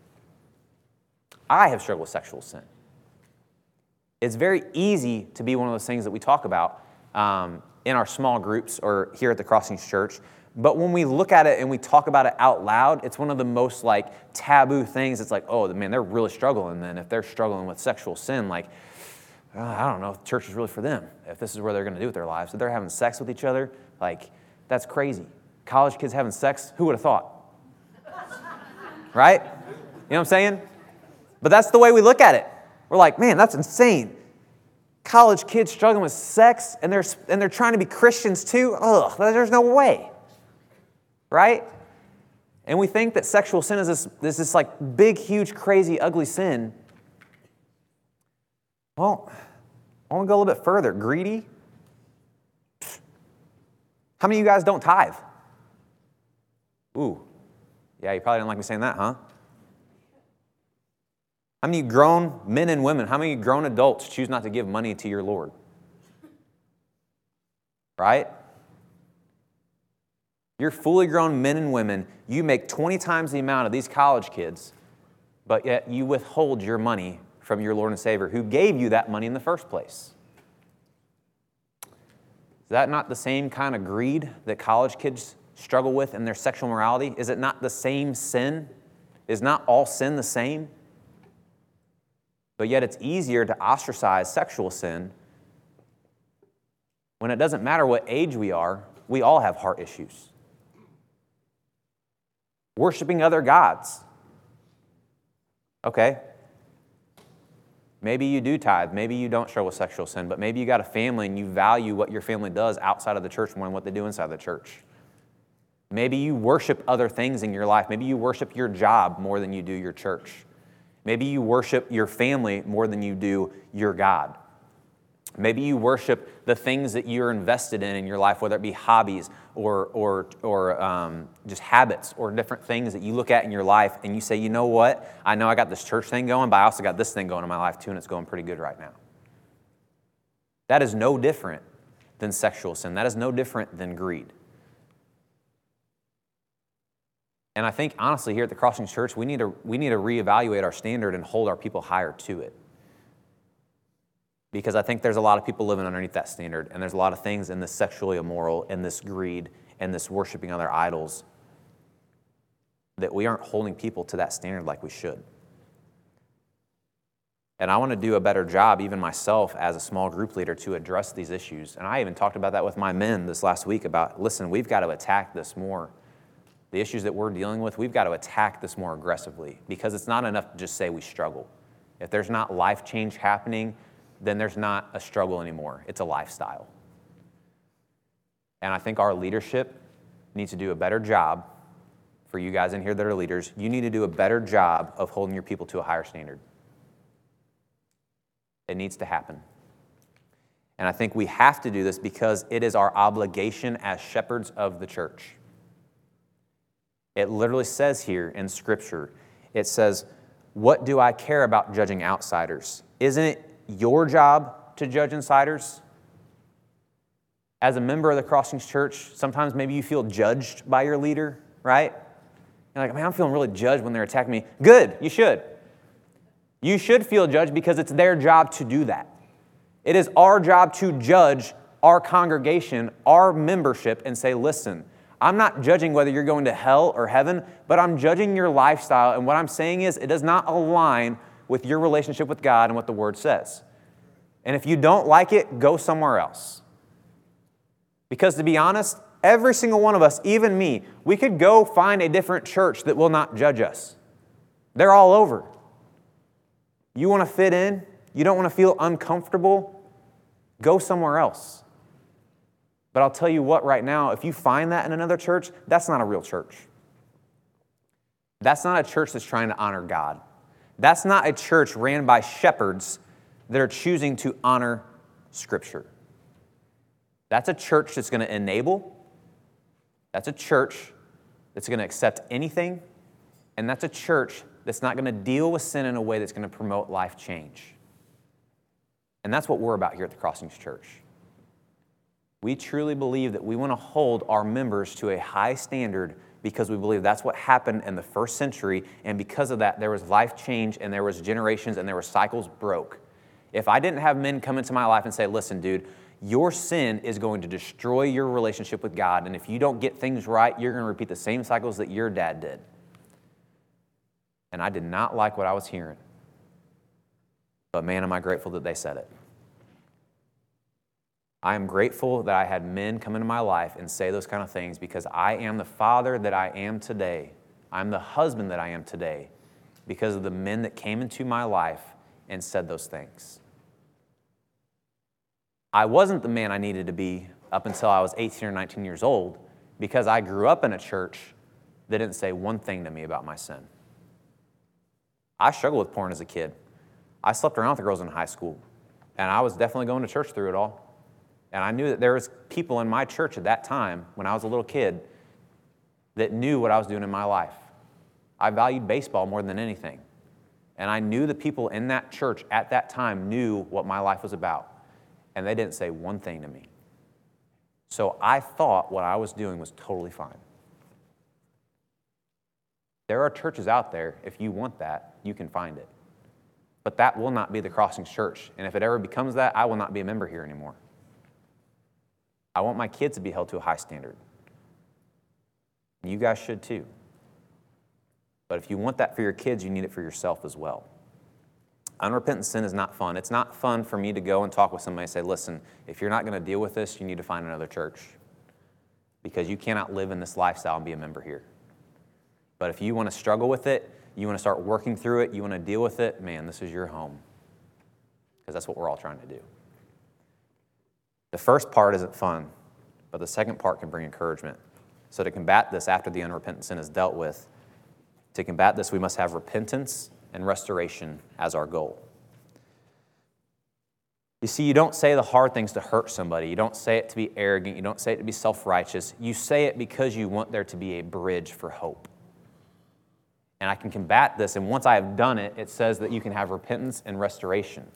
I have struggled with sexual sin. It's very easy to be one of those things that we talk about um, in our small groups or here at the Crossings Church. But when we look at it and we talk about it out loud, it's one of the most like taboo things. It's like, oh man, they're really struggling. Then if they're struggling with sexual sin, like, uh, I don't know if church is really for them. If this is where they're going to do with their lives, if they're having sex with each other, like, that's crazy. College kids having sex, who would have thought? right? You know what I'm saying? But that's the way we look at it. We're like, man, that's insane college kids struggling with sex and they're, and they're trying to be Christians too? Ugh, there's no way. Right? And we think that sexual sin is this, is this like big, huge, crazy, ugly sin. Well, I want to go a little bit further. Greedy? How many of you guys don't tithe? Ooh, yeah, you probably didn't like me saying that, huh? How many grown men and women, how many grown adults choose not to give money to your Lord? Right? You're fully grown men and women. You make 20 times the amount of these college kids, but yet you withhold your money from your Lord and Savior who gave you that money in the first place. Is that not the same kind of greed that college kids struggle with in their sexual morality? Is it not the same sin? Is not all sin the same? But yet it's easier to ostracize sexual sin when it doesn't matter what age we are, we all have heart issues. Worshipping other gods. Okay. Maybe you do tithe. Maybe you don't struggle with sexual sin, but maybe you got a family and you value what your family does outside of the church more than what they do inside the church. Maybe you worship other things in your life. Maybe you worship your job more than you do your church. Maybe you worship your family more than you do your God. Maybe you worship the things that you're invested in in your life, whether it be hobbies or, or, or um, just habits or different things that you look at in your life and you say, you know what? I know I got this church thing going, but I also got this thing going in my life too, and it's going pretty good right now. That is no different than sexual sin. That is no different than greed. And I think, honestly, here at the Crossings Church, we need to, we need to reevaluate our standard and hold our people higher to it. Because I think there's a lot of people living underneath that standard, and there's a lot of things in this sexually immoral, and this greed, and this worshiping other idols that we aren't holding people to that standard like we should. And I want to do a better job, even myself as a small group leader, to address these issues. And I even talked about that with my men this last week about listen, we've got to attack this more the issues that we're dealing with, we've got to attack this more aggressively because it's not enough to just say we struggle. If there's not life change happening, then there's not a struggle anymore. It's a lifestyle. And I think our leadership needs to do a better job for you guys in here that are leaders. You need to do a better job of holding your people to a higher standard. It needs to happen. And I think we have to do this because it is our obligation as shepherds of the church. It literally says here in Scripture, it says, What do I care about judging outsiders? Isn't it your job to judge insiders? As a member of the Crossings Church, sometimes maybe you feel judged by your leader, right? You're like, man, I'm feeling really judged when they're attacking me. Good, you should. You should feel judged because it's their job to do that. It is our job to judge our congregation, our membership, and say, listen, I'm not judging whether you're going to hell or heaven, but I'm judging your lifestyle. And what I'm saying is, it does not align with your relationship with God and what the Word says. And if you don't like it, go somewhere else. Because to be honest, every single one of us, even me, we could go find a different church that will not judge us. They're all over. You want to fit in, you don't want to feel uncomfortable, go somewhere else. But I'll tell you what, right now, if you find that in another church, that's not a real church. That's not a church that's trying to honor God. That's not a church ran by shepherds that are choosing to honor Scripture. That's a church that's going to enable, that's a church that's going to accept anything, and that's a church that's not going to deal with sin in a way that's going to promote life change. And that's what we're about here at the Crossings Church. We truly believe that we want to hold our members to a high standard because we believe that's what happened in the first century. And because of that, there was life change and there was generations and there were cycles broke. If I didn't have men come into my life and say, listen, dude, your sin is going to destroy your relationship with God. And if you don't get things right, you're going to repeat the same cycles that your dad did. And I did not like what I was hearing. But man, am I grateful that they said it. I am grateful that I had men come into my life and say those kind of things because I am the father that I am today. I'm the husband that I am today because of the men that came into my life and said those things. I wasn't the man I needed to be up until I was 18 or 19 years old because I grew up in a church that didn't say one thing to me about my sin. I struggled with porn as a kid. I slept around with the girls in high school, and I was definitely going to church through it all. And I knew that there was people in my church at that time, when I was a little kid, that knew what I was doing in my life. I valued baseball more than anything. And I knew the people in that church at that time knew what my life was about. And they didn't say one thing to me. So I thought what I was doing was totally fine. There are churches out there, if you want that, you can find it. But that will not be the Crossings Church. And if it ever becomes that, I will not be a member here anymore. I want my kids to be held to a high standard. You guys should too. But if you want that for your kids, you need it for yourself as well. Unrepentant sin is not fun. It's not fun for me to go and talk with somebody and say, listen, if you're not going to deal with this, you need to find another church because you cannot live in this lifestyle and be a member here. But if you want to struggle with it, you want to start working through it, you want to deal with it, man, this is your home because that's what we're all trying to do. The first part isn't fun, but the second part can bring encouragement. So, to combat this after the unrepentant sin is dealt with, to combat this, we must have repentance and restoration as our goal. You see, you don't say the hard things to hurt somebody. You don't say it to be arrogant. You don't say it to be self righteous. You say it because you want there to be a bridge for hope. And I can combat this. And once I have done it, it says that you can have repentance and restoration.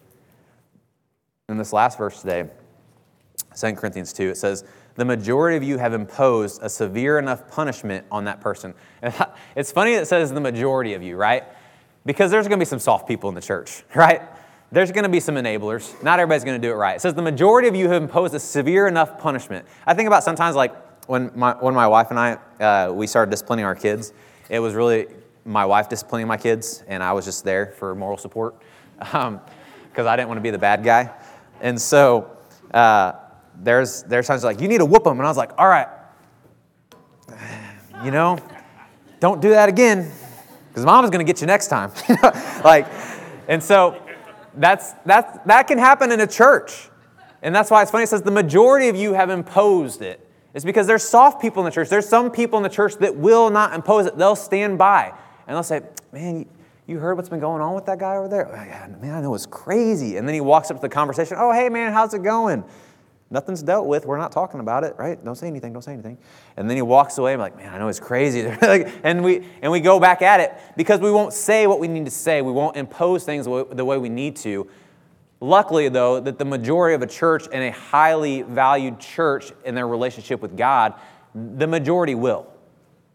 In this last verse today, 2 Corinthians 2, it says, The majority of you have imposed a severe enough punishment on that person. And it's funny that it says the majority of you, right? Because there's going to be some soft people in the church, right? There's going to be some enablers. Not everybody's going to do it right. It says the majority of you have imposed a severe enough punishment. I think about sometimes like when my, when my wife and I, uh, we started disciplining our kids, it was really my wife disciplining my kids, and I was just there for moral support because um, I didn't want to be the bad guy. And so uh, there's, there's times like, you need to whoop them. And I was like, all right, you know, don't do that again because mom is going to get you next time. like, and so that's, that's, that can happen in a church. And that's why it's funny. It says the majority of you have imposed it. It's because there's soft people in the church. There's some people in the church that will not impose it. They'll stand by and they'll say, Man, you heard what's been going on with that guy over there? Oh, man, I know it's crazy. And then he walks up to the conversation. Oh, hey, man, how's it going? Nothing's dealt with. We're not talking about it, right? Don't say anything. Don't say anything. And then he walks away. I'm like, man, I know it's crazy. and we and we go back at it because we won't say what we need to say. We won't impose things the way we need to. Luckily, though, that the majority of a church and a highly valued church in their relationship with God, the majority will.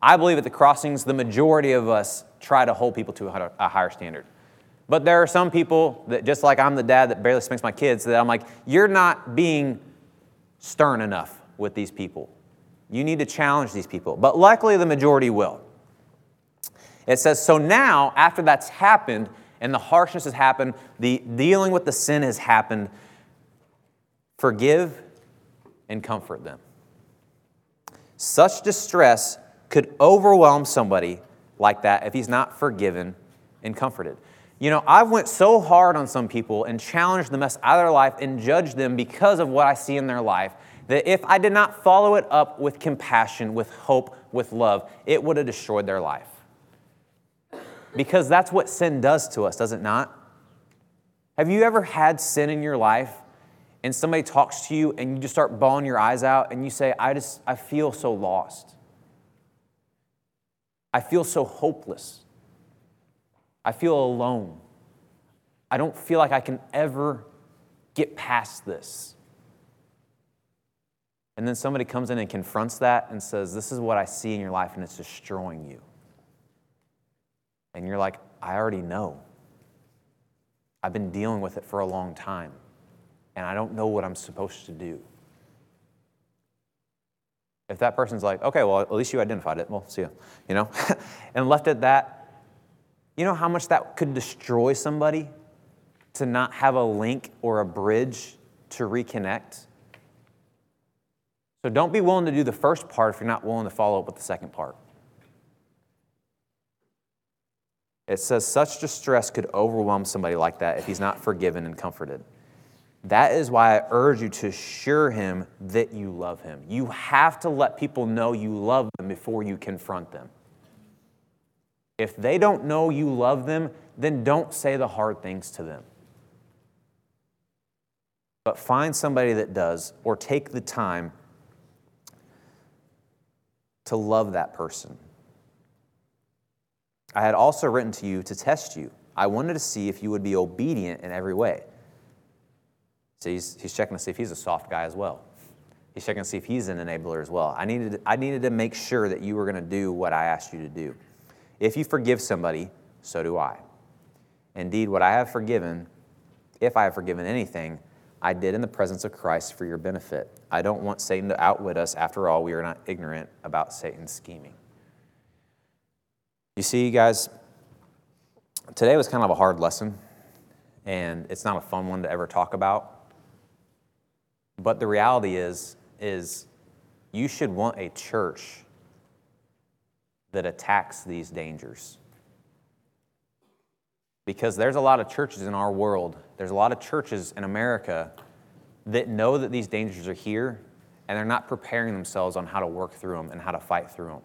I believe at the crossings, the majority of us try to hold people to a higher standard. But there are some people that, just like I'm the dad that barely spanks my kids, that I'm like, you're not being stern enough with these people. You need to challenge these people. But luckily, the majority will. It says, so now, after that's happened and the harshness has happened, the dealing with the sin has happened, forgive and comfort them. Such distress could overwhelm somebody like that if he's not forgiven and comforted. You know, I've went so hard on some people and challenged the mess out of their life and judged them because of what I see in their life that if I did not follow it up with compassion, with hope, with love, it would have destroyed their life. Because that's what sin does to us, does it not? Have you ever had sin in your life and somebody talks to you and you just start bawling your eyes out and you say, I just, I feel so lost. I feel so hopeless. I feel alone. I don't feel like I can ever get past this. And then somebody comes in and confronts that and says, This is what I see in your life and it's destroying you. And you're like, I already know. I've been dealing with it for a long time and I don't know what I'm supposed to do. If that person's like, okay, well, at least you identified it, well, see you, you know, and left it that, you know how much that could destroy somebody to not have a link or a bridge to reconnect? So don't be willing to do the first part if you're not willing to follow up with the second part. It says, such distress could overwhelm somebody like that if he's not forgiven and comforted. That is why I urge you to assure him that you love him. You have to let people know you love them before you confront them. If they don't know you love them, then don't say the hard things to them. But find somebody that does, or take the time to love that person. I had also written to you to test you. I wanted to see if you would be obedient in every way. So he's, he's checking to see if he's a soft guy as well. He's checking to see if he's an enabler as well. I needed, I needed to make sure that you were going to do what I asked you to do. If you forgive somebody, so do I. Indeed, what I have forgiven, if I have forgiven anything, I did in the presence of Christ for your benefit. I don't want Satan to outwit us. After all, we are not ignorant about Satan's scheming. You see, guys, today was kind of a hard lesson, and it's not a fun one to ever talk about. But the reality is, is you should want a church that attacks these dangers. Because there's a lot of churches in our world, there's a lot of churches in America that know that these dangers are here and they're not preparing themselves on how to work through them and how to fight through them.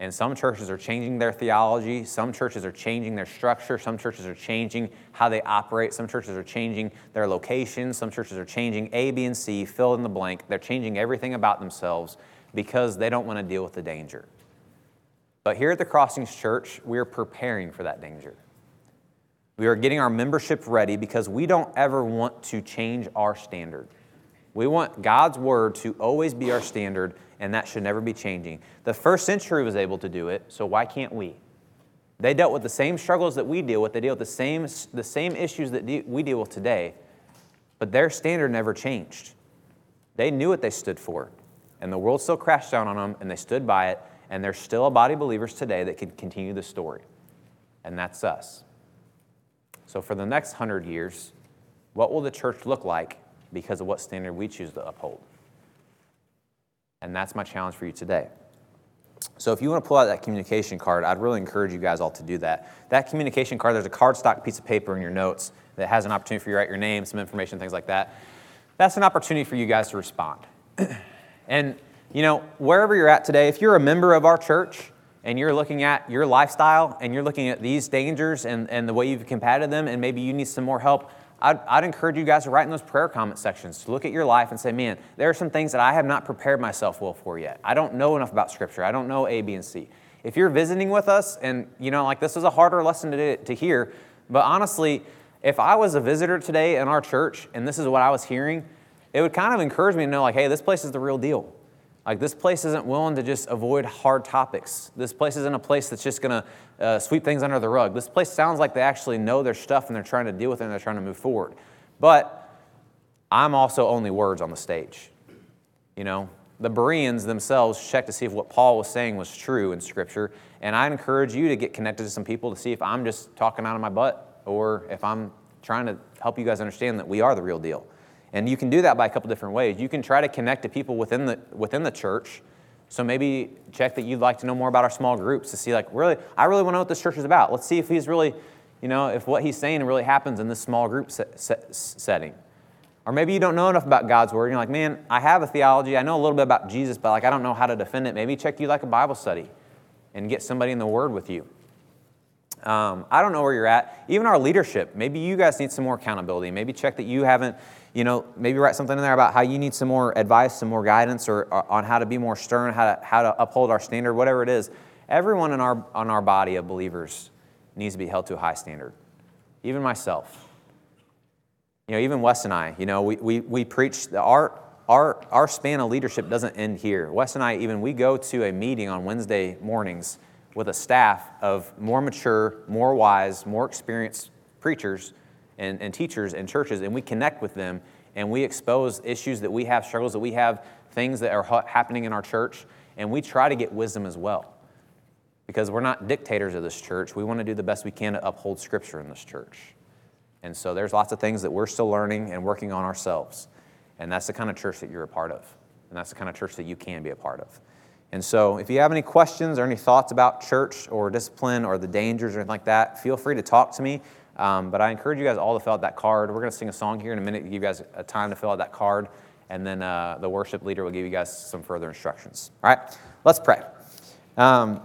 And some churches are changing their theology. Some churches are changing their structure. Some churches are changing how they operate. Some churches are changing their locations. Some churches are changing A, B, and C, fill in the blank. They're changing everything about themselves because they don't want to deal with the danger. But here at the Crossings Church, we are preparing for that danger. We are getting our membership ready because we don't ever want to change our standard. We want God's word to always be our standard, and that should never be changing. The first century was able to do it, so why can't we? They dealt with the same struggles that we deal with, they deal with the same, the same issues that we deal with today, but their standard never changed. They knew what they stood for, and the world still crashed down on them, and they stood by it, and there's still a body of believers today that can continue the story, and that's us. So, for the next hundred years, what will the church look like because of what standard we choose to uphold. And that's my challenge for you today. So if you want to pull out that communication card, I'd really encourage you guys all to do that. That communication card, there's a cardstock piece of paper in your notes that has an opportunity for you to write your name, some information, things like that. That's an opportunity for you guys to respond. and, you know, wherever you're at today, if you're a member of our church and you're looking at your lifestyle and you're looking at these dangers and, and the way you've combated them, and maybe you need some more help, I'd, I'd, encourage you guys to write in those prayer comment sections to look at your life and say, man, there are some things that I have not prepared myself well for yet. I don't know enough about Scripture. I don't know A, B, and C. If you're visiting with us, and you know, like this is a harder lesson to, to hear, but honestly, if I was a visitor today in our church and this is what I was hearing, it would kind of encourage me to know, like, hey, this place is the real deal. Like, this place isn't willing to just avoid hard topics. This place isn't a place that's just going to uh, sweep things under the rug. This place sounds like they actually know their stuff and they're trying to deal with it and they're trying to move forward. But I'm also only words on the stage. You know, the Bereans themselves checked to see if what Paul was saying was true in Scripture. And I encourage you to get connected to some people to see if I'm just talking out of my butt or if I'm trying to help you guys understand that we are the real deal. And you can do that by a couple different ways. You can try to connect to people within the, within the church. So maybe check that you'd like to know more about our small groups to see, like, really, I really want to know what this church is about. Let's see if he's really, you know, if what he's saying really happens in this small group set, set, setting. Or maybe you don't know enough about God's word. You're like, man, I have a theology. I know a little bit about Jesus, but like I don't know how to defend it. Maybe check you like a Bible study and get somebody in the Word with you. Um, I don't know where you're at. Even our leadership, maybe you guys need some more accountability. Maybe check that you haven't you know, maybe write something in there about how you need some more advice, some more guidance, or, or on how to be more stern, how to, how to uphold our standard, whatever it is. Everyone in our, on our body of believers needs to be held to a high standard, even myself. You know, even Wes and I, you know, we, we, we preach, the, our, our, our span of leadership doesn't end here. Wes and I, even, we go to a meeting on Wednesday mornings with a staff of more mature, more wise, more experienced preachers and, and teachers and churches, and we connect with them and we expose issues that we have, struggles that we have, things that are ha- happening in our church, and we try to get wisdom as well. Because we're not dictators of this church. We want to do the best we can to uphold Scripture in this church. And so there's lots of things that we're still learning and working on ourselves. And that's the kind of church that you're a part of. And that's the kind of church that you can be a part of. And so if you have any questions or any thoughts about church or discipline or the dangers or anything like that, feel free to talk to me. Um, but I encourage you guys all to fill out that card. We're going to sing a song here in a minute to give you guys a time to fill out that card, and then uh, the worship leader will give you guys some further instructions. All right, let's pray. Um,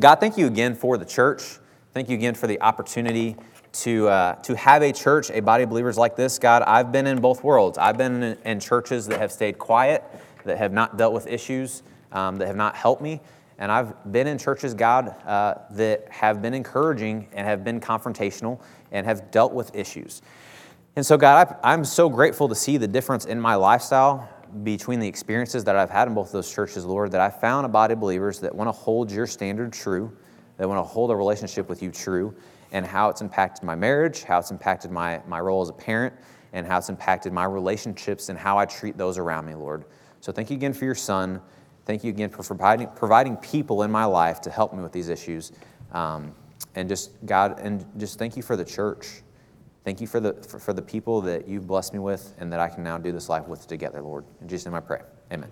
God, thank you again for the church. Thank you again for the opportunity to, uh, to have a church, a body of believers like this. God, I've been in both worlds. I've been in, in churches that have stayed quiet, that have not dealt with issues, um, that have not helped me. And I've been in churches, God, uh, that have been encouraging and have been confrontational and have dealt with issues. And so, God, I'm so grateful to see the difference in my lifestyle between the experiences that I've had in both of those churches, Lord, that I found a body of believers that want to hold your standard true, that want to hold a relationship with you true, and how it's impacted my marriage, how it's impacted my, my role as a parent, and how it's impacted my relationships and how I treat those around me, Lord. So thank you again for your son. Thank you again for providing, providing people in my life to help me with these issues. Um, and just, God, and just thank you for the church. Thank you for the, for, for the people that you've blessed me with and that I can now do this life with together, Lord. In Jesus' name I pray. Amen.